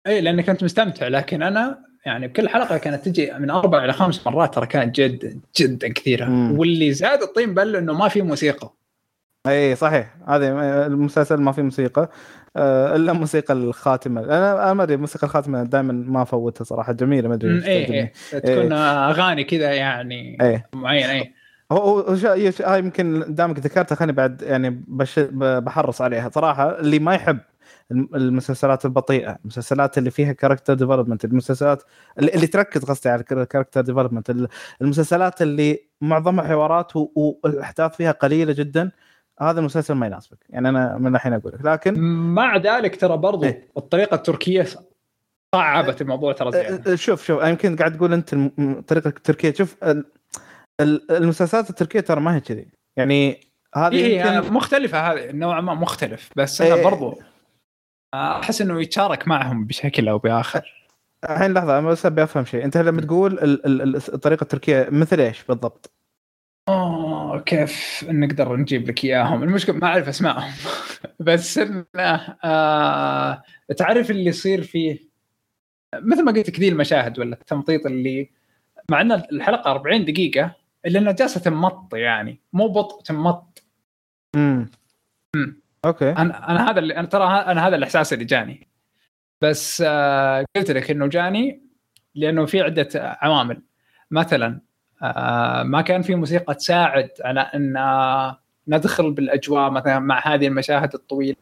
إي لانك كنت مستمتع لكن أنا يعني بكل حلقة كانت تجي من أربع إلى خمس مرات ترى كانت جدا جدا كثيرة. مم. واللي زاد الطين بل إنه ما في موسيقى. اي صحيح. هذه المسلسل ما فيه موسيقى. آه، إلا موسيقى الخاتمة. أنا ما أدري موسيقى الخاتمة دائما ما افوتها صراحة. جميلة ما أدري إيه تعجبني. إيه. تكون أغاني كذا يعني إيه. معين إيه. هو هاي يمكن دامك ذكرتها خليني بعد يعني بحرص عليها. صراحة اللي ما يحب الم- المسلسلات البطيئة المسلسلات اللي فيها character development المسلسلات اللي, اللي تركز قصدي على ال character development المسلسلات اللي معظمها حوارات والأحداث فيها قليلة جدا هذا المسلسل ما يناسبك. يعني أنا من الحين أقول لك لكن مع ذلك ترى برضو إيه. الطريقة التركية صعبت الموضوع ترى زياده أه، شوف شوف يمكن قاعد تقول أنت الطريقة التركية. شوف ال- ال- المسلسلات التركية ترى ما هي كذي. يعني هذه هي يمكن مختلفة هذه نوعا ما مختلف. بس إيه. أنا برضو أحس إنه يتشارك معهم بشكل أو بآخر. الحين لحظة أنا بس أبي أفهم شيء. أنت لما تقول ال- ال- ال- الطريقة التركية مثل إيش بالضبط؟ اوه كيف نقدر نجيب لك إياهم؟ المشكلة ما أعرف أسمائهم. بس إنه آه تعرف اللي يصير فيه؟ مثل ما قلت لك ذي المشاهد ولا التمطيط اللي مع إن الحلقة 40 دقيقة إلا إنها جالسة تمط يعني مو بطء تمط. امم مم. أوكي. أنا أنا هذا اللي أنا ترى أنا هذا الإحساس اللي جاني. بس آه قلت لك إنه جاني لأنه في عدة عوامل. مثلا ما كان في موسيقى تساعد على أن آه، ندخل بالأجواء مثلا مع هذه المشاهد الطويلة.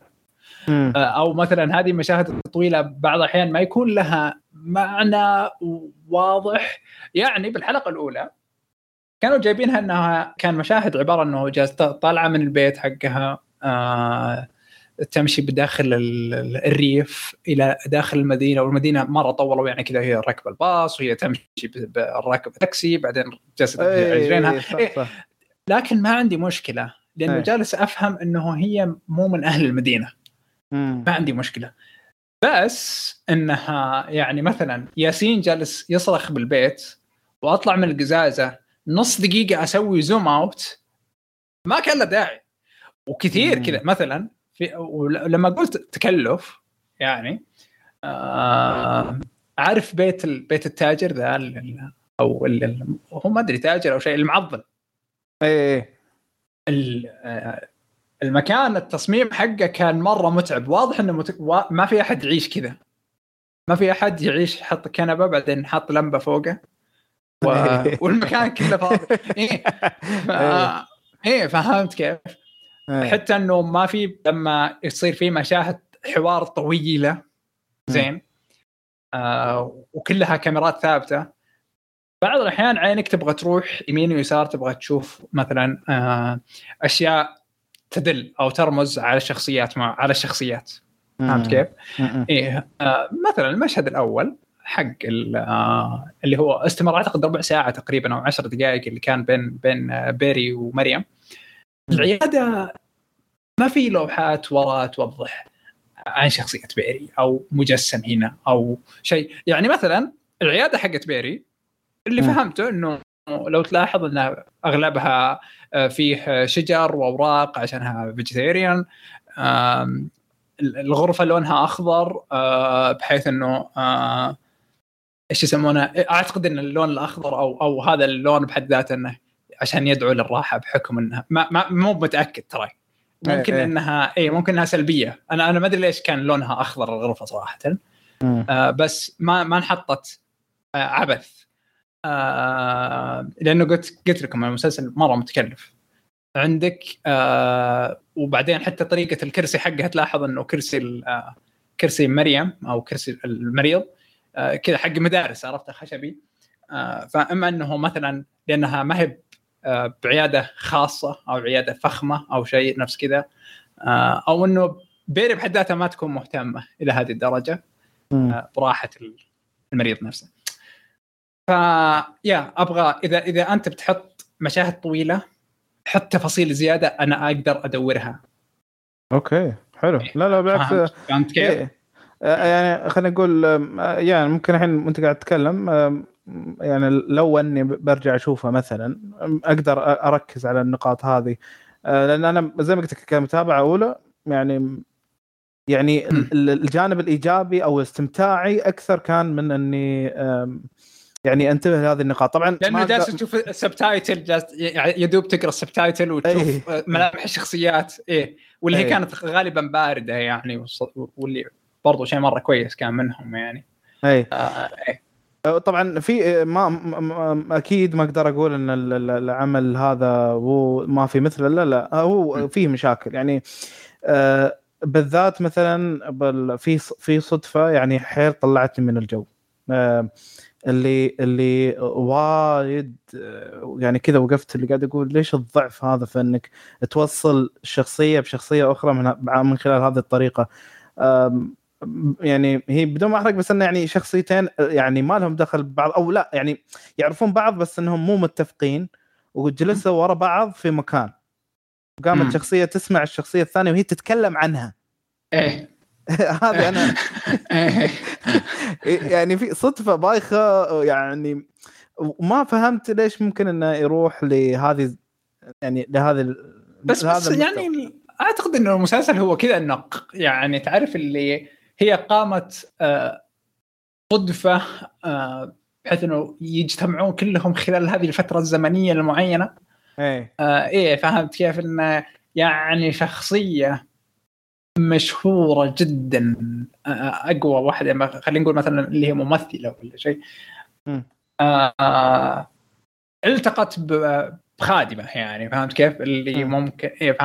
آه، أو مثلا هذه المشاهد الطويلة بعض الأحيان ما يكون لها معنى واضح. يعني بالحلقة الأولى كانوا جايبينها إنها كان مشاهد عبارة إنه جالس طالعة من البيت حقها. آه تمشي بداخل ال- ال- الريف إلى داخل المدينة والمدينة مرة طولوا يعني كذا هي راكبة الباص وهي تمشي ب- ب- راكبة تاكسي بعدين جالسة إيه، رجلينها إيه، إيه، لكن ما عندي مشكلة لأنه إيه. جالس أفهم إنه هي مو من أهل المدينة مم. ما عندي مشكلة بس إنها يعني مثلا ياسين جالس يصرخ بالبيت وأطلع من القزازة نص دقيقة أسوي zoom out ما كان له داعي وكثير. كذا مثلا في ولما قلت تكلف يعني آه عارف بيت ال- بيت التاجر ذا أو ال- هو ما أدري تاجر أو شيء المعضل. إيه إيه. ال- آه، المكان التصميم حقه كان مرة متعب. واضح إنه مت... ما في أحد يعيش كذا. ما في أحد يعيش حط كنبة بعدين حط لمبة فوقه. و... والمكان كله فاضي. إيه. ف... إيه فهمت كيف؟ إيه. حتى إنه ما في لما يصير في مشاهد حوار طويلة زين. آه وكلها كاميرات ثابتة. بعض الأحيان عينك تبغى تروح يمين ويسار تبغى تشوف مثلا آه أشياء تدل أو ترمز على الشخصيات مع على الشخصيات. فهمت كيف؟ إيه آه مثلا المشهد الأول حق آه اللي هو استمر أعتقد ربع ساعة تقريبا أو عشر دقائق اللي كان بين بين آه بيري ومريم. العيادة ما في لوحات ورا توضح عن شخصية بيري أو مجسم هنا أو شيء. يعني مثلا العيادة حقت بيري اللي مم. فهمته إنه لو تلاحظ انها أغلبها آه، فيه شجر وأوراق عشانها vegetarian الغرفة لونها أخضر آه، بحيث إنه آه، إيش يسمونه؟ أعتقد إن اللون الأخضر أو أو هذا اللون بحد ذاته إنه عشان يدعو للراحة بحكم إنها ما, ما مو متأكد ترى. ممكن إيه، إيه. إنها اي ممكن إنها سلبية. أنا أنا ما أدري ليش كان لونها أخضر الغرفة صراحة. آه بس ما ما انحطت آه عبث. آه لأنه قلت قلت لكم المسلسل مرة متكلف. عندك آه وبعدين حتى طريقة الكرسي حقها تلاحظ إنه كرسي آه كرسي مريم أو كرسي المريض آه كذا حق مدارس عرفت خشبي. آه فأما إنه مثلا لأنها ما هي بعيادة خاصة أو عياده فخمة أو شيء نفس كذا آه أو إنه بيري بحد ذاتها ما تكون مهتمة إلى هذه الدرجة مم. براحة المريض نفسه. ف يا أبغى إذا إذا أنت بتحط مشاهد طويلة حط تفاصيل زيادة أنا أقدر أدورها. أوكي حلو لا لا بالعكس فهمت كيف؟ إيه. آه، يعني خلينا نقول آه، يعني ممكن الحين وأنت قاعد تتكلم يعني لو أني برجع أشوفها مثلا أقدر أركز على النقاط هذه. آه، لأن أنا زي ما قلت لك كمتابعة أولى يعني يعني الجانب الإيجابي أو استمتاعي أكثر كان من أني يعني أنتبه لهذه النقاط. طبعا لأنه جالس أقدر- تشوف ال subtitle جالس يدوب تقرأ ال subtitle وتشوف إيه. ملامح الشخصيات. إيه. واللي هي إيه. كانت غالبا باردة يعني واللي برضو شيء مرة كويس كان منهم يعني. اي آه إيه. آه، طبعا في ما ما أكيد ما أقدر أقول إن العمل هذا هو ما في مثله لا لا هو فيه مشاكل. يعني بالذات مثلا في في صدفة يعني حيل طلعتني من الجو. اللي اللي وايد يعني كذا وقفت اللي قاعد أقول ليش الضعف هذا في إنك توصل شخصية بشخصية أخرى من من خلال هذه الطريقة؟ يعني هي بدون ما أحرق بس إنه يعني شخصيتين يعني ما لهم دخل ببعض أو لا يعني يعرفون بعض بس إنهم مو متفقين وجلسوا ورا بعض في مكان. قامت شخصية تسمع الشخصية الثانية وهي تتكلم عنها. إيه. هذه أنا. يعني في صدفة بايخة يعني وما فهمت ليش ممكن إنه يروح لهذه يعني لهذه بس بس يعني أعتقد إنه المسلسل هو كذا انه يعني تعرف اللي هي قامت آه، صدفة آه، بحيث إنه يجتمعون كلهم خلال هذه الفترة الزمنية المعينة. إيه. آه إيه فهمت كيف انه يعني شخصية مشهورة جدا أقوى واحدة خلينا نقول مثلا اللي هي ممثلة ولا شيء. آه التقت بخادمة يعني فهمت كيف؟ اللي ممكن إيه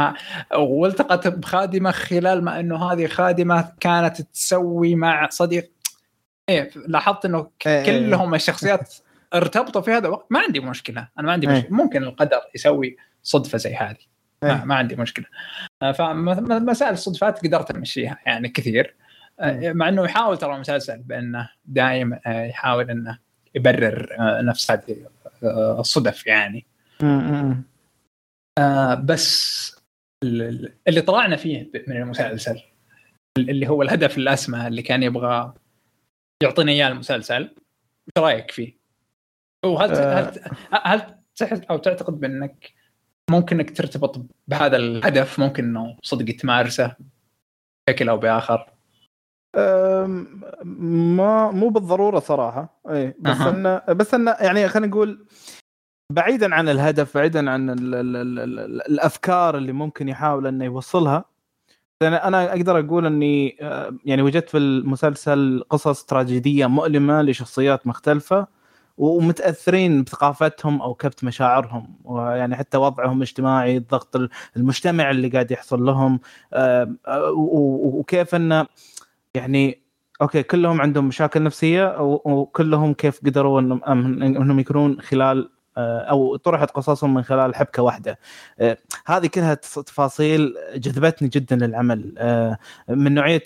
والتقت بخادمة خلال ما إنه هذه خادمة كانت تسوي مع صديق. إيه لاحظت إنه إيه، إيه،. كلهم الشخصيات ارتبطوا في هذا الوقت. ما عندي مشكلة أنا ما عندي مشكلة. ممكن القدر يسوي صدفة زي هذه. ما, ما عندي مشكلة. آه، فمسائل الصدفات قدرت أمشيها يعني كثير. آه، مع إنه يحاول ترى المسلسل بأنه دائما آه، يحاول إنه يبرر نفس هذه الصدف يعني. بس اللي طلعنا فيه من المسلسل اللي هو الهدف الأسمى اللي كان يبغى يعطينا إياه المسلسل إيش رأيك فيه؟ وهل هل هل تحس أو تعتقد بأنك ممكن إنك ترتبط بهذا الهدف ممكن إنه صدق تمارسه بشكل أو بآخر ما مو بالضرورة صراحة اي بس أه. انه بس إنه يعني خلينا نقول بعيدا عن الهدف بعيدا عن ال ال ال ال الأفكار اللي ممكن يحاول أنه يوصلها. أنا أقدر أقول إني يعني وجدت في المسلسل قصص تراجيدية مؤلمة لشخصيات مختلفة ومتأثرين بثقافتهم أو كبت مشاعرهم ويعني حتى وضعهم الاجتماعي الضغط المجتمع اللي قاعد يحصل لهم. وكيف انه يعني أوكي كلهم عندهم مشاكل نفسية وكلهم كيف قدروا انهم إنهم يكونون خلال أو طرحت قصصهم من خلال حبكة واحدة. هذه كلها تفاصيل جذبتني جدا للعمل. من نوعية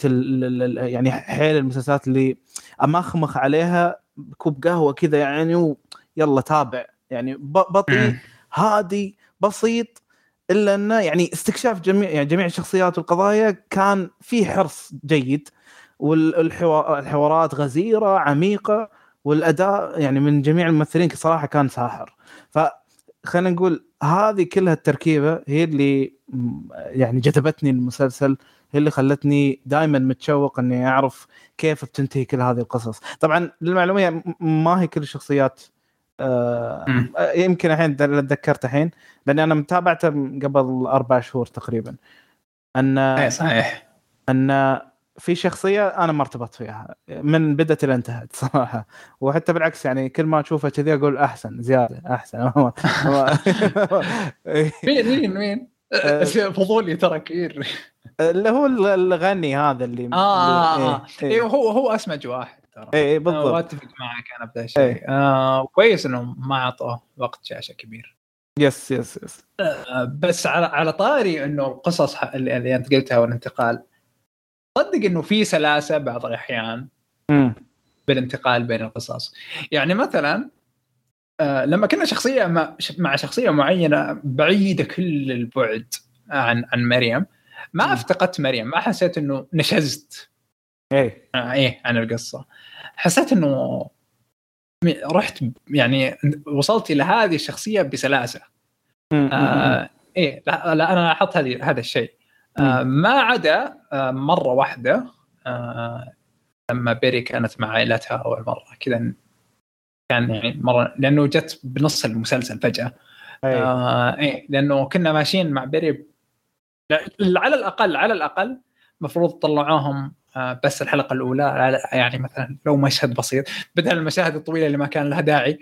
يعني حيل المسلسلات اللي امخمخ عليها كوب قهوة كذا يعني ويلا تابع. يعني بطيء هادي بسيط إلا إنه يعني استكشاف جميع يعني جميع الشخصيات والقضايا كان فيه حرص جيد والحوارات غزيرة عميقة والأداء يعني من جميع الممثلين صراحة كان ساحر. فخلينا نقول هذه كلها التركيبة هي اللي يعني جذبتني المسلسل هي اللي خلتني دائما متشوق إني أعرف كيف بتنتهي كل هذه القصص. طبعا للمعلومية ما هي كل الشخصيات آه يمكن الحين تذكرت الحين لأني أنا متابعته قبل أربع شهور تقريبا. أن اي صحيح. أن في شخصية أنا ما ارتبطت فيها من بدت إلى انتهت صراحة. وحتى بالعكس يعني كل ما اشوفه كذي أقول أحسن زيادة أحسن. مين مين مين؟ آه. فضولي ترى كثير اللي هو الغني هذا اللي آه, آه, آه. إيه, إيه. هو هو أسمج واحد ترى. اي إيه بالضبط. واتفق معك أنا بهذا الشيء. إيه. آه كويس إنه ما أعطوه وقت شاشة كبير. yes yes yes آه بس على على طاري إنه القصص اللي, اللي أنت قلتها والانتقال صدق إنه في سلاسة بعض الأحيان بالانتقال بين القصص. يعني مثلا آه لما كنا شخصية مع شخصية معينة بعيدة كل البعد عن عن مريم ما أفتقدت مريم ما حسيت إنه نشزت. إيه. آه إيه عن القصة. حسيت إنه رحت يعني وصلت إلى هذه الشخصية بسلاسة. آه إيه لا, لا أنا لاحظت هذه هذا الشيء. آه ما عدا آه مرة واحدة آه لما بيري كانت مع عائلتها أول مرة. كذا كان يعني مرة لأنه جت بنص المسلسل فجأة. أيه. آه إيه لأنه كنا ماشيين مع بيري. على الأقل على الأقل المفروض طلعوهم آه، بس الحلقة الأولى لا- يعني مثلا لو مشهد بسيط بدل المشاهد الطويلة اللي ما كان لها داعي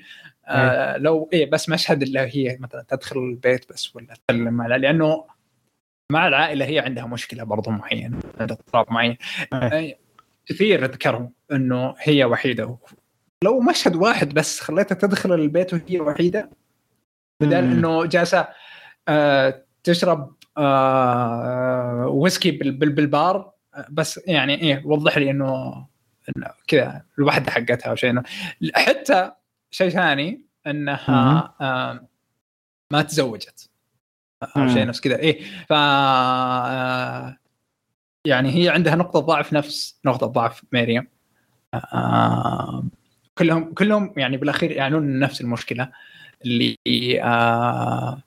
آه، لو إيه بس مشهد اللي هي مثلا تدخل البيت بس ولا تتكلم مع لأنه مع العائلة هي عندها مشكلة برضو معينة عندها اضطراب معين إيه. آه، كثير ذكروا إنه هي وحيدة لو مشهد واحد بس خليتها تدخل البيت وهي وحيدة بدل. إنه جالسة آه، تشرب آه، ويسكي بال- بال- بالبار بس يعني إيه وضح لي إنه كذا الوحدة حقتها أو شيء حتى شيء ثاني إنها آه، ما تزوجت أو. شيء نفس كذا. إيه ف آه، يعني هي عندها نقطة ضعف نفس نقطة ضعف مريم آه، كلهم كلهم يعني بالأخير يعنون نفس المشكلة اللي آه،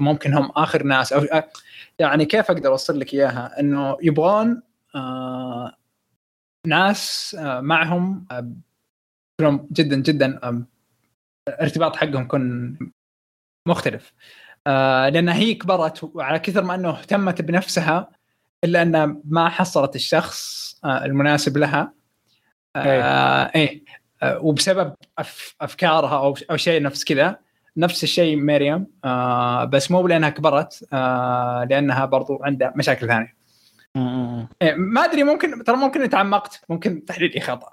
ممكن هم آخر ناس. أو آه، يعني كيف أقدر أوصل لك إياها؟ إنه يبغون آه، ناس آه، معهم كلهم جدا جدا ارتباط حقهم يكون مختلف. آه، لأن هي كبرت وعلى كثر ما إنه اهتمت بنفسها إلا انها ما حصلت الشخص آه، المناسب لها. آه، إيه. آه، وبسبب أف أفكارها أو أو شيء نفس كذا. نفس الشيء مريم آه، بس مو لانها كبرت آه، لأنها برضو عندها مشاكل ثانية. إيه ما أدري ممكن ترى ممكن تعمقت ممكن تحليلي خطأ.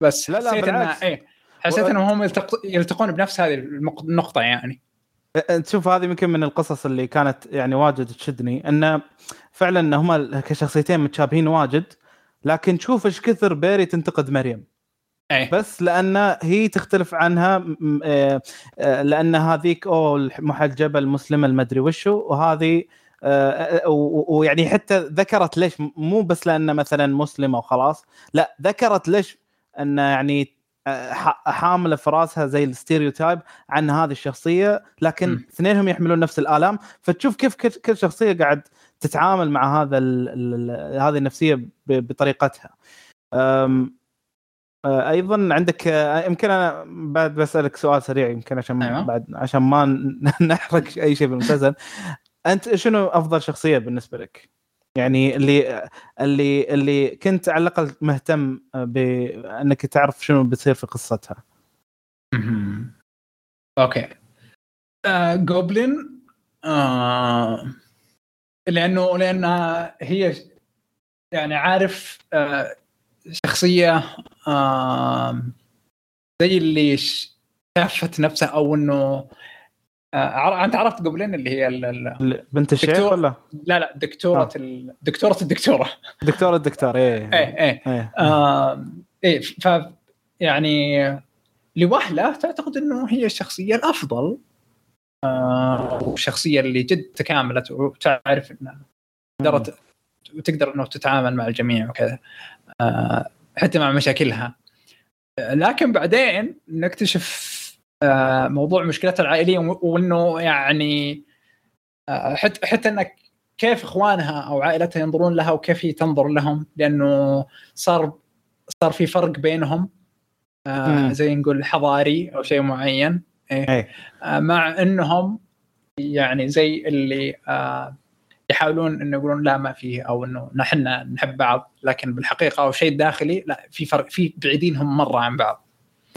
بس لا، لا، حسيت بالعكس. إيه حسيت إنهم هم يلتقون بنفس هذه النقطة يعني. انت شوف هذه يمكن من القصص اللي كانت يعني واجد تشدني. انه فعلا إن هم كشخصيتين متشابهين واجد لكن شوف إيش كثر بيري تنتقد مريم. إيه. بس لأن هي تختلف عنها لأن هذيك أو المحجبه المسلمه المدري وشو وهذه ويعني حتى ذكرت ليش مو بس لأن مثلا مسلمه وخلاص لا ذكرت ليش ان يعني حاملة في راسها زي الستيريوتايب عن هذه الشخصية لكن م. اثنينهم يحملون نفس الآلام فتشوف كيف كل شخصية قاعد تتعامل مع هذا ال ال هذه النفسية بطريقتها أم، أيضا عندك يمكن أنا بعد بسألك سؤال سريع يمكن عشان أيوة. بعد عشان ما نحرق أي شيء في المسلسل أنت شنو أفضل شخصية بالنسبة لك؟ يعني اللي اللي اللي كنت على الأقل مهتم بانك تعرف شنو بيصير في قصتها. okay آه، جوبلين آه، لأنه لانها هي يعني عارف آه، شخصية آه، زي اللي شافت نفسها أو إنه آه، أنت عرفت جوبلين اللي هي ال- ال- بنت الشيخ دكتور. ولا؟ لا لا دكتورة آه. ال- دكتورة الدكتورة دكتور الدكتور إيه إيه إيه إيه آه، إيه ف يعني لوهله تعتقد إنه هي الشخصية الأفضل آه، والشخصيه اللي جد تكاملت وتعرف إنها قدرت وتقدر إنه تتعامل مع الجميع وكذا آه، حتى مع مشاكلها لكن بعدين نكتشف موضوع مشكلتها العائلية وإنه يعني آه، حتى حتى انك كيف إخوانها أو عائلتها ينظرون لها وكيف هي تنظر لهم لأنه صار صار في فرق بينهم آه،. زي نقول حضاري أو شيء معين إيه آه، مع إنهم يعني زي اللي آه، يحاولون إنه يقولون لا ما فيه أو إنه نحن نحب بعض لكن بالحقيقة أو شيء داخلي لا في فرق في بعيدين هم مرة عن بعض.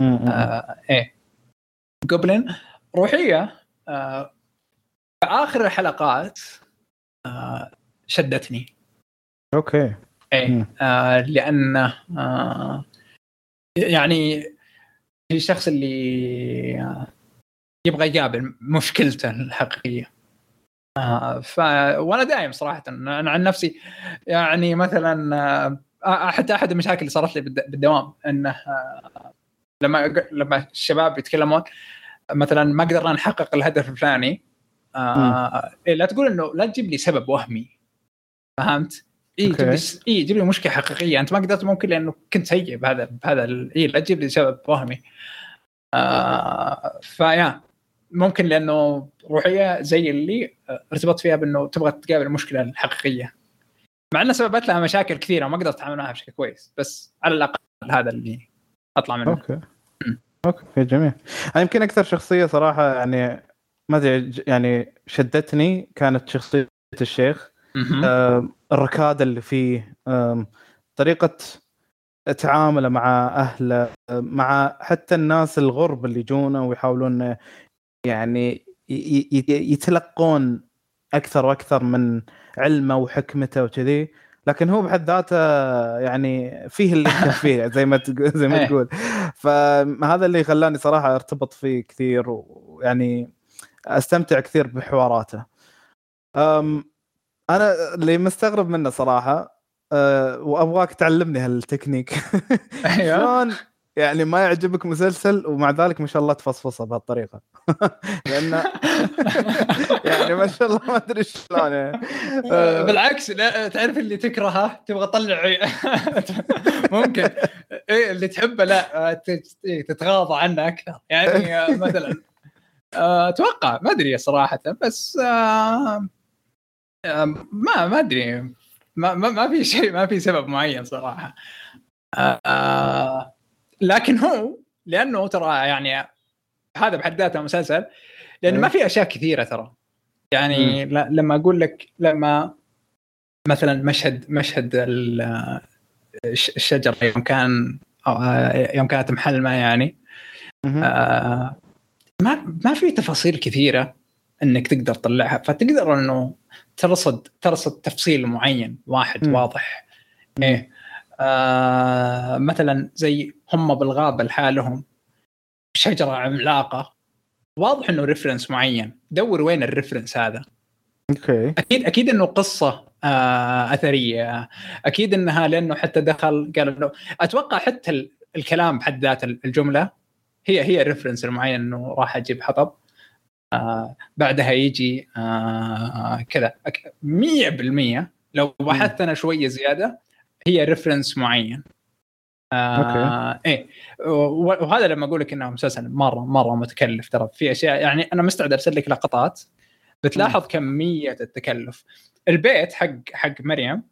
آه إيه جوبلين روحية. آه في آخر الحلقات آه شدتني. okay. إيه آه لأن آه يعني الشخص اللي آه يبغى يقابل مشكلته الحقيقية. آه ف وأنا دايم صراحة أنا عن نفسي يعني مثلا آه حتى أحد المشاكل اللي صارت لي بالد- بالدوام إنه آه لما لما الشباب يتكلمون مثلا ما قدرنا نحقق الهدف الفلاني آه إيه لا تقول إنه لا تجيب لي سبب وهمي فهمت؟ اي. جيب لي اي جيب لي مشكلة حقيقية أنت ما قدرت ممكن لأنه كنت سيء بهذا بهذا اي لا تجيب لي سبب وهمي. آه فيا ممكن لأنه روحية زي اللي ارتبطت فيها بأنه تبغى تقابل المشكلة الحقيقية. مع انها سببت لها مشاكل كثيرة وما قدرت أتعامل معها بشكل كويس بس على الأقل هذا اللي أطلع منه. أوكي. أوكي جميل أنا يمكن أكثر شخصية صراحة يعني ما أدري يعني شدتني كانت شخصية الشيخ. آم، الركاده اللي فيه. آم، طريقة تعامله مع أهله مع حتى الناس الغرب اللي يجونه ويحاولون يعني يتلقون أكثر وأكثر من علمه وحكمته وكذي. لكن هو بحد ذاته يعني فيه اللي يكفيه زي ما تقول زي ما إيه. تقول فهذا اللي خلاني صراحة أرتبط فيه كثير ويعني أستمتع كثير بحواراته. أم أنا اللي مستغرب منه صراحة أه وأبغاك تعلمني هالتكنيك أيوه شلون يعني ما يعجبك مسلسل ومع ذلك ما شاء الله تفصفصه بهالطريقة. لأن يعني ما شاء الله ما أدري شلون يعني. آه، أه. بالعكس لا تعرف اللي تكرهه؟ تبغى تطلع ممكن. إيه اللي تحبه لا آه، إيه، تتغاضى عنه أكثر يعني آه، مثلا. آه، أتوقع ما أدري صراحة بس آه، آه، ما ما أدري. ما ما ما في شيء ما في سبب معين صراحة. آه، لكن هو لأنه ترى يعني هذا بحد ذاته مسلسل لأنه ما في أشياء كثيرة ترى. يعني ل- لما أقول لك لما مثلا مشهد مشهد ال- الش- الشجرة يوم كان يوم كانت محلمة يعني. آه، ما ما في تفاصيل كثيرة إنك تقدر تطلعها. فتقدر إنه ترصد ترصد تفصيل معين واحد مم. واضح. إيه. آه مثلا زي هم بالغابة لحالهم شجرة عملاقة. واضح إنه reference معين. دور وين ال reference هذا؟ okay. أكيد أكيد إنه قصة آه أثرية. أكيد إنها لأنه حتى دخل قال إنه أتوقع حتى ال- الكلام بحد ذات الجملة هي هي reference المعين إنه راح أجيب حطب. آه بعدها يجي آه كذا. أك- 100% لو بحثت أنا شوية زيادة هي reference معين. آه إيه. و- وهذا لما أقول لك إنه مسلسل مرة مرة متكلف ترى. في أشياء يعني أنا مستعد أرسل لك لقطات بتلاحظ كمية التكلف. البيت حق حق مريم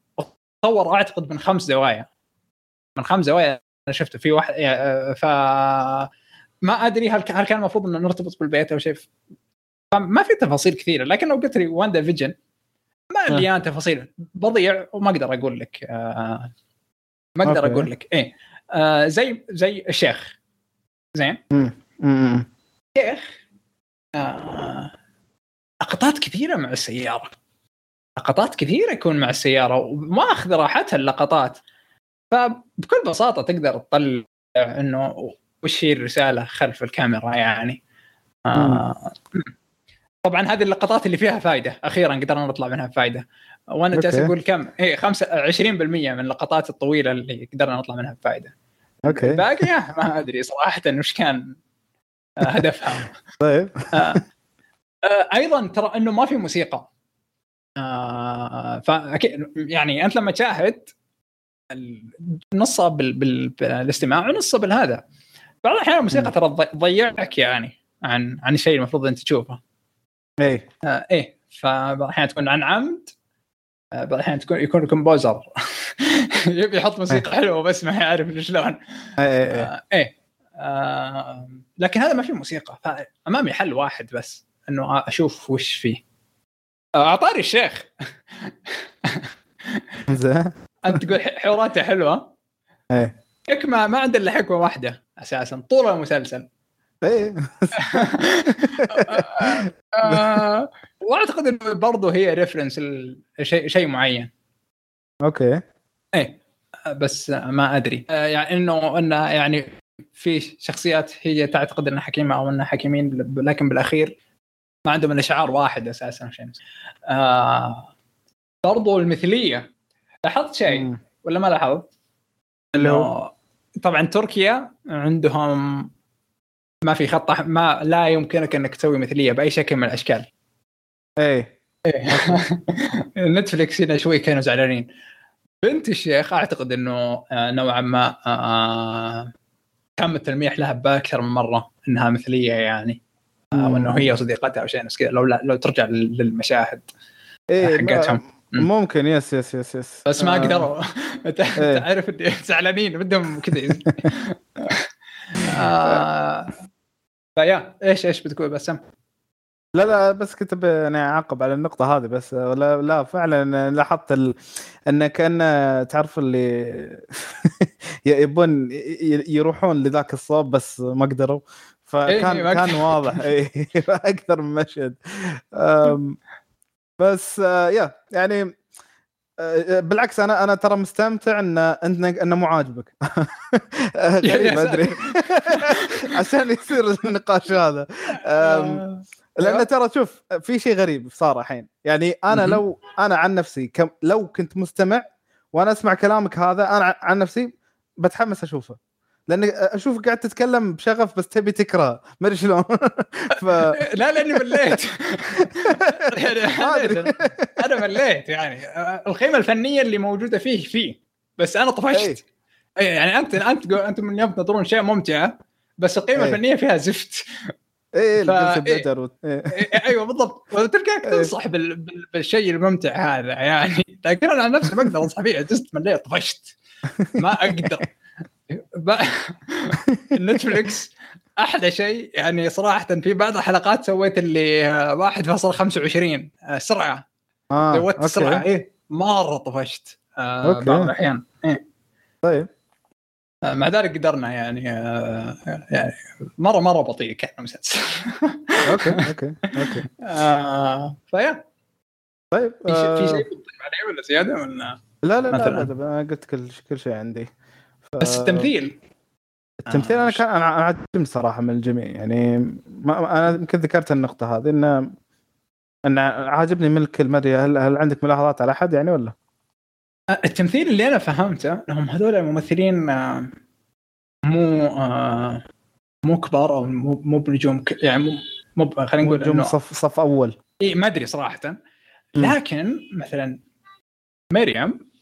طور أعتقد من خمس زوايا. من خمس زوايا أنا شفته. في واحد يعني، ف ما أدري هل هل كان المفروض إنه نرتبط بالبيت أو شيء. فما في تفاصيل كثيرة. لكن لو قلت لي واندا فيجن ما مليان تفاصيل. بضيع وما أقدر أقول لك آه ما أقدر. أقول لك. إيه آه زي زي الشيخ. زين. الشيخ آه لقطات كثيرة مع السيارة. لقطات كثيرة يكون مع السيارة وما أخذ راحتها اللقطات. فبكل بساطة تقدر تطلع إنه وش هي الرسالة خلف الكاميرا يعني. آه طبعا هذه اللقطات اللي فيها فائده أخيرا قدرنا نطلع منها بفائده وأنا جالس. أقول كم؟ إيه 5 20% من اللقطات الطويلة اللي قدرنا نطلع منها بفائده okay. الباقيه ما أدري صراحة وش كان آه، هدفها. طيب. آه، أيضا ترى إنه ما في موسيقى. آه، فاكيد يعني أنت لما تشاهد نصها بال... بال... بالاستماع ونصها بالهذا. بعض الأحيان الموسيقى. ترى تضي- تضيعك يعني عن عن الشيء المفروض أنت تشوفه. اي آه إيه. فبعض الاحيان تكون عن عمد آه، بعض الاحيان تكون يكون composer. يبي يحط موسيقى حلوة بس ما يعرف شلون اي اي آه إيه. آه لكن هذا ما في موسيقى. فامامي حل واحد بس إنه أشوف وش فيه. آه، أعطاني الشيخ. زين. أنت تقول حواراته حلوة. إيه. حكمة ما عنده إلا حكمة واحدة أساسا. طول المسلسل. إيه. آه واعتقد انه برضه هي reference شيء شيء معين. okay. إيه بس ما أدري. آه، يعني إنه انه يعني في شخصيات هي تعتقد إنها حكيمة أو إنها حكيمين لكن بالأخير ما عندهم إلا شعار واحد أساسا عشان آه برضو المثلية. لاحظت شيء. ولا ما لاحظت؟ اللي هو؟ طبعا تركيا عندهم ما في خط ما لا يمكنك إنك تسوي مثلية بأي شكل من الأشكال. إيه. نتفلكس هنا شوي كانوا زعلانين. بنت الشيخ أعتقد إنه آه، نوعا ما آه، تم التلميح لها بأكثر من مرة إنها مثلية يعني. آه، وإنه هي وصديقتها أو شيء بس كذا. لو لا لو ترجع لل- للمشاهد. إيه حقتهم. ممكن. yes yes yes yes. بس ما آه، قدروا. إيه. تعرف زعلانين بدهم كذا. آه، فيا إيش إيش بتقول بسام؟ لا لا بس كنت يعني أعقب على النقطة هذه بس لا, لا فعلا لاحظت ال... إن كأن تعرف اللي يبون يروحون لذاك الصوب بس ما قدروا فكان إيه، كان. واضح أكثر من مشهد بس آه، يا يعني بالعكس أنا أنا ترى مستمتع إن انه إنه مو عاجبك. غريب يا أدري. عشان يصير النقاش هذا. أم، لأن أيوة. ترى شوف في شيء غريب صار الحين. يعني أنا. لو أنا عن نفسي كم لو كنت مستمع وأنا أسمع كلامك هذا أنا عن نفسي بتحمس أشوفه. لأن أشوفك قاعد تتكلم بشغف بس تبي تكره. ما أدري شلون. ف لا لأني مليت. يعني أنا مليت يعني. القيمه الفنية اللي موجودة فيه فيه بس أنا طفشت. إيه، يعني أنت أنت أنتم من يوم تنظرون اشياء ممتعه بس القيمه إيه. الفنية فيها زفت. إيه ف- إيه. إيه. إيه، أيوه بالضبط. وتلقاك إيه. تنصح بال... بال... بالشيء الممتع هذا يعني. لكن أنا عن نفسي ما أقدر انصح فيه جست مليت طفشت. ما أقدر. نتفلكس أحلى شيء يعني صراحة في بعض الحلقات سويت اللي آه، 1.25 آه، سرعة. آه زودت السرعه okay إيه مرة طفشت. آه okay. بعض الأحيان. إيه. طيب. آه، مع ذلك قدرنا يعني آه يعني مرة مرة بطيء كان المسلسل. okay okay okay. آه فيا. طيب في شيء في آه، بتضيف عليه ولا زيادة ولا لا لا لا, مثلاً. لا, لا أنا قلت كل كل شيء عندي. بس التمثيل. التمثيل آه، أنا ش- كان أنا أنا عجبني صراحة من الجميع. يعني ما أنا يمكن ذكرت النقطة هذه ان إن عاجبني من الكل ما أدري هل, هل عندك ملاحظات على أحد يعني ولا؟ آه، التمثيل اللي أنا فهمته إنهم هذول الممثلين آه، مو آه، مو كبار أو مو مو بنجوم ك- يعني مو خلينا نقول نجوم إنه صف صف أول. إيه ما أدري صراحة. لكن مثلا مريم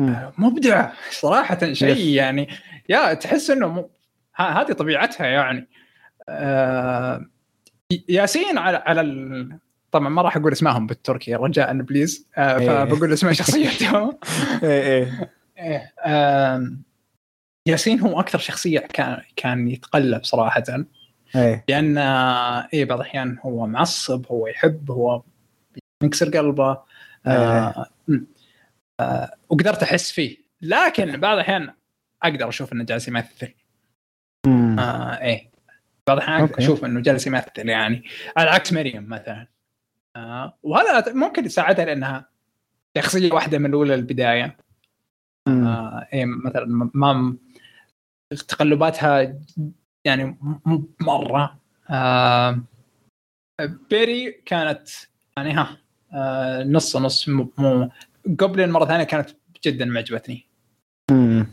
مم. مبدعه صراحة شيء. يعني يا تحس إنه م... ه- هذه طبيعتها يعني آه... ياسين على على ال... طبعا ما راح أقول اسمائهم بالتركي رجاء بليز آه إيه. فبقول اسماء شخصيتهم إيه إيه إيه. ياسين هو أكثر شخصية كان كان يتقلب صراحة إيه لأن آه، إيه بعض الأحيان هو معصب هو يحب هو ينكسر قلبه آه م. آه وقدرت أحس فيه. لكن بعض الأحيان أقدر أشوف إنه جالس يمثل. مم. آه إيه. بعض الأحيان. أشوف إنه جالس يمثل يعني. على عكس مريم مثلا. آه وهذا ممكن يساعدها لأنها شخصية واحدة من الأولى للبدايه مم. آه إيه مثلا ما تقلباتها يعني مرة. آه بيري كانت يعني ها آه نص نص مو جوبلين مرة ثانية كانت جدا معجبتني. مم.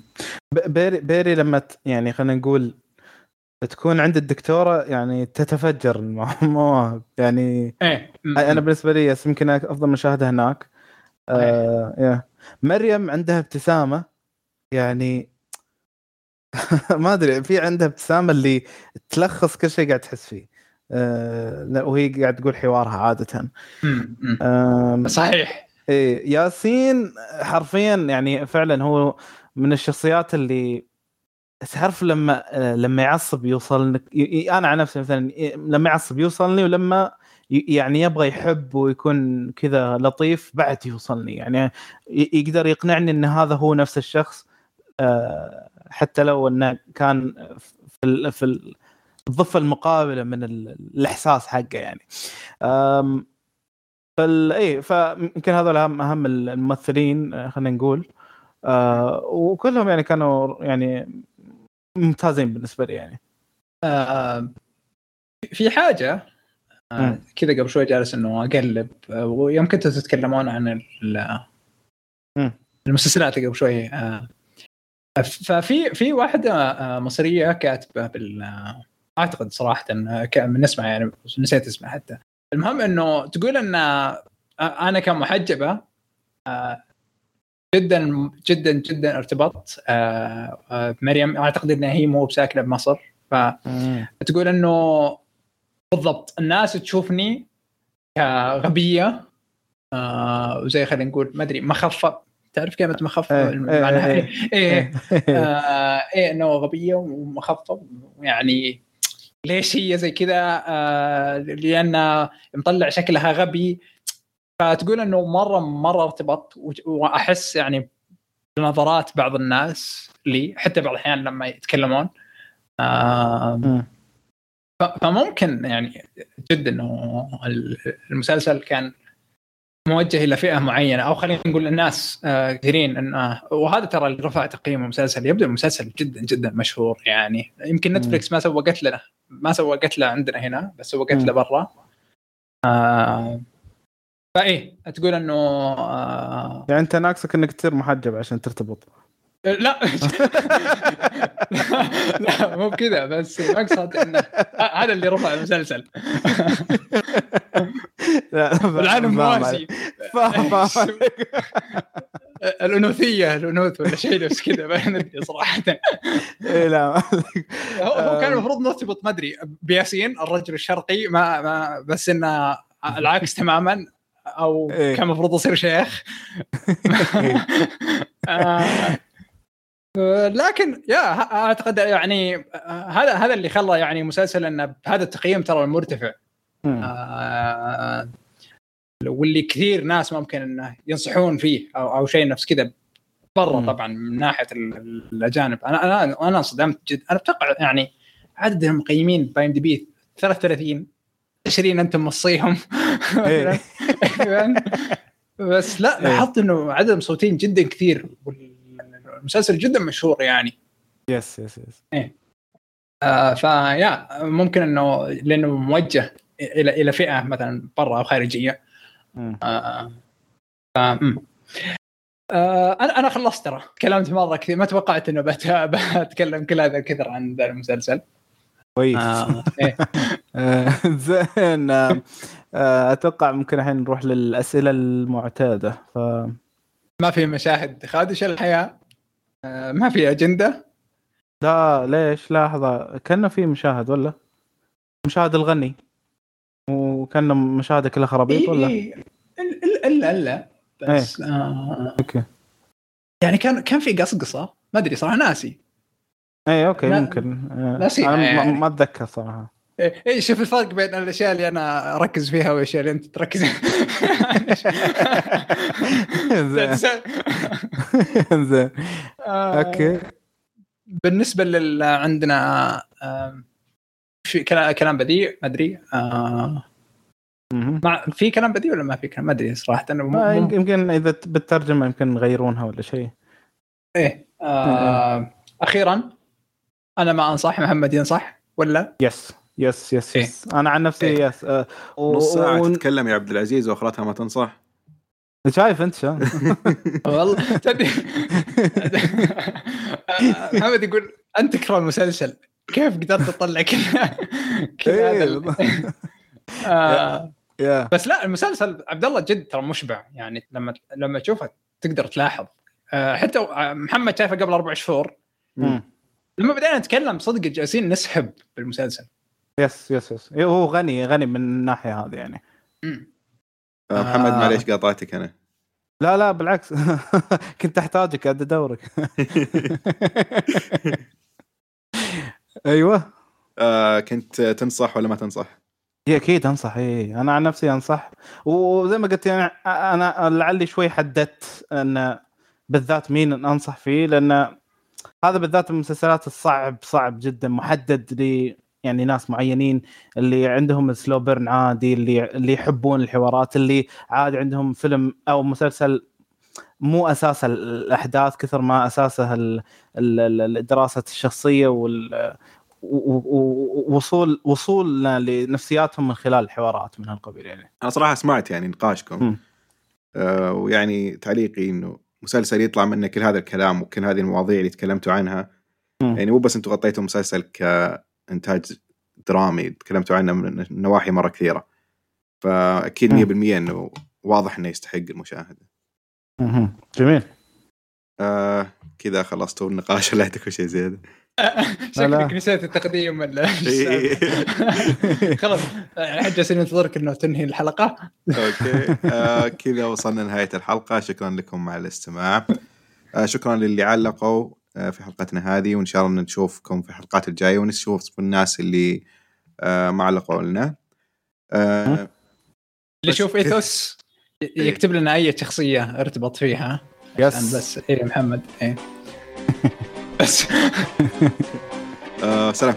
ب- بيري بيري لما ت- يعني خلينا نقول تكون عند الدكتورة يعني تتفجر الموا- المواهب. يعني إيه. أنا بالنسبة لي يمكن أفضل مشاهده هناك. آه يا. مريم عندها ابتسامة. يعني ما أدري في عندها ابتسامة اللي تلخص كل شيء قاعد تحس فيه. آه وهي قاعد تقول حوارها عادة. آم، صحيح. إيه ياسين حرفيا يعني فعلا هو من الشخصيات اللي تعرف لما لما يعصب يوصل أنا عن نفسي مثلا لما يعصب يوصلني ولما يعني يبغى يحب ويكون كذا لطيف بعد يوصلني. يعني يقدر يقنعني إن هذا هو نفس الشخص. آه، حتى لو إنه كان في في ال- الضفة المقابلة من ال- الإحساس حقه يعني. أم، فال اي فيمكن هذول أهم أهم الممثلين آه، خلينا نقول آه وكلهم يعني كانوا يعني ممتازين بالنسبة لي يعني آه في حاجة آه. كذا قبل شوي جالس إنه أقلب آه ويوم كنتوا تتكلمون عن. المسلسلات قبل شوي آه ففي في واحدة مصرية كاتبة بال أعتقد صراحة آه، ك- بنسمع يعني نسيت اسمها حتى المهم إنه تقول إن آه، أنا كمحجبه آه، جدا جدا جدا ارتبطت آه، آه، بمريم أعتقد إنها هي مو بساكنة بمصر. فتقول إنه بالضبط الناس تشوفني كغبية آه، وزي خلينا نقول ما أدري مخفة. تعرف كلمة مخفة؟ إيه، معناها إيه، إيه إيه. آه، إيه إنه غبية ومخفة يعني ليش هي زي كذا آه لأن مطلع شكلها غبي. فتقول إنه مرة مرة ارتبط وأحس يعني بنظرات بعض الناس لي حتى بعض الأحيان لما يتكلمون. آه فممكن يعني جدا إنه المسلسل كان موجه إلى فئة معينة أو خلينا نقول الناس آه، كثيرين انه وهذا ترى اللي رفع تقييم المسلسل. يبدو المسلسل جدا جدا مشهور يعني. يمكن نتفلكس ما سوقت له ما سوقت له عندنا هنا بس سوقت له برا. آه فإيه تقول إنه آه يعني أنت ناقصك إنك تصير محجب عشان ترتبط. لا. لا مو كذا بس المقصد إنه هذا اللي رفع المسلسل. العالم مواسي الأنوثية الأنوث ولا شيء بس كذا؟ ما ندري صراحة. إيه، لا هو كان المفروض نرتبط ما أدري بياسين الرجل الشرقي ما, ما بس إنه العكس تماما أو إيه. كان المفروض يصير شيخ. آه، لكن يا أعتقد يعني هذا هذا اللي خلى يعني مسلسل إنه بهذا التقييم ترى المرتفع آه واللي كثير ناس ممكن إنه ينصحون فيه أو أو شيء نفس كذا برا طبعا من ناحية الأجانب. أنا أنا أنا انصدمت جدا أنا أتوقع يعني عدد المقيمين باي إم دي بي 33 20 انت مصيهم إيه. بس لا لاحظت إنه عدد صوتين جدا كثير. المسلسل جدا مشهور يعني. yes yes yes إيه. آه فيا ممكن إنه لأنه موجه إلى إلى فئة مثلا برا أو خارجية. آه ف... آه أنا أنا خلصت ترى. تكلمت مره كثير ما توقعت إنه بتكلم كل هذا الكثر عن ذا المسلسل. كويس. آه إيه. آه، زين. آه، آه، أتوقع ممكن الحين نروح للأسئلة المعتادة. ف ما في مشاهد خادشه الحياة؟ آه ما في أجندة؟ لا ليش؟ لحظة. كان في مشاهد ولا؟ مشاهد الغني. وكان مشاهده كلها خرابيط ولا؟ إيه إلا إلا إلا بس آه أوكي. يعني كان كان في قصقصة. ما أدري صراحة ناسي. اي okay لا- ممكن. آه، ناسي. ما- يعني. ما أتذكر صراحة. إيه إيه، شوف الفرق بين الأشياء اللي أنا أركز فيها والأشياء اللي أنت تركز زين. زين آه، okay. بالنسبة لل عندنا في كلام كلام بديع ما أدري آه،. مع في كلام بديع ولا ما في كلام؟ ما أدري صراحة أنا ما يمكن- إذا بالترجمة يمكن يغيرونها ولا شيء. إيه آه، أخيرا أنا ما أنصح محمد ينصح ولا؟ yes yes yes إيه. yes أنا عن نفسي إيه. yes آه، نص ساعة و- تتكلم يا عبد العزيز وأخرتها ما تنصح. شايف أنت شا؟ والله. تدري محمد يقول أنت تكره المسلسل. كيف قدرت تطلع كل كل إيه. آه، بس لا المسلسل عبد الله جد ترى مشبع. يعني لما لما تشوفه تقدر تلاحظ. آه، حتى آه، محمد شايفه قبل أربع شهور. لما بدينا نتكلم صدق جالسين نسحب بالمسلسل. yes yes yes. إيه، هو غني غني من الناحية هذه يعني. محمد. معليش قاطعتك أنا. لا لا بالعكس. كنت أحتاجك قاعد ادورك أيوه. آه، كنت تنصح ولا ما تنصح؟ هي أكيد أنصح اي أنا عن نفسي أنصح. وزي ما قلت يعني أنا لعلي شوي حددت أن بالذات مين أنصح فيه لأن هذا بالذات المسلسلات الصعب صعب جدا محدد ل يعني ناس معينين اللي عندهم سلو بيرن عادي اللي اللي يحبون الحوارات اللي عادي عندهم فيلم أو مسلسل مو أساس الأحداث كثر ما أساسه دراسه الشخصية وال ووصول وصولنا لنفسياتهم من خلال الحوارات من هالقبيل يعني. أنا صراحة سمعت يعني نقاشكم. آه، ويعني تعليقي إنه مسلسل يطلع منه كل هذا الكلام وكل هذه المواضيع اللي تكلمتوا عنها. مم. يعني مو بس أنتم غطيتوا مسلسل كإنتاج درامي تكلمتوا عنه من نواحي مرة كثيرة. فأكيد 100% إنه واضح إنه يستحق المشاهدة. مهم. جميل. آه كذا خلصتوا النقاش ولا عندكم شيء زيادة. شكلك نسيت التقديم ولا إيه. خلاص الحين جالسين ننتظرك إنه تنهي الحلقة. أوكي. آه كذا وصلنا لنهاية الحلقة. شكرا لكم على الاستماع. آه شكرا للي علقوا آه في حلقتنا هذه وإن شاء الله نشوفكم في الحلقات الجاية ونشوف الناس اللي آه ما علقوا لنا. آه? اللي يشوف إيثوس. يكتب لنا أي شخصية ارتبط فيها. يس. بس إيه محمد إيه. بس. آه سلام.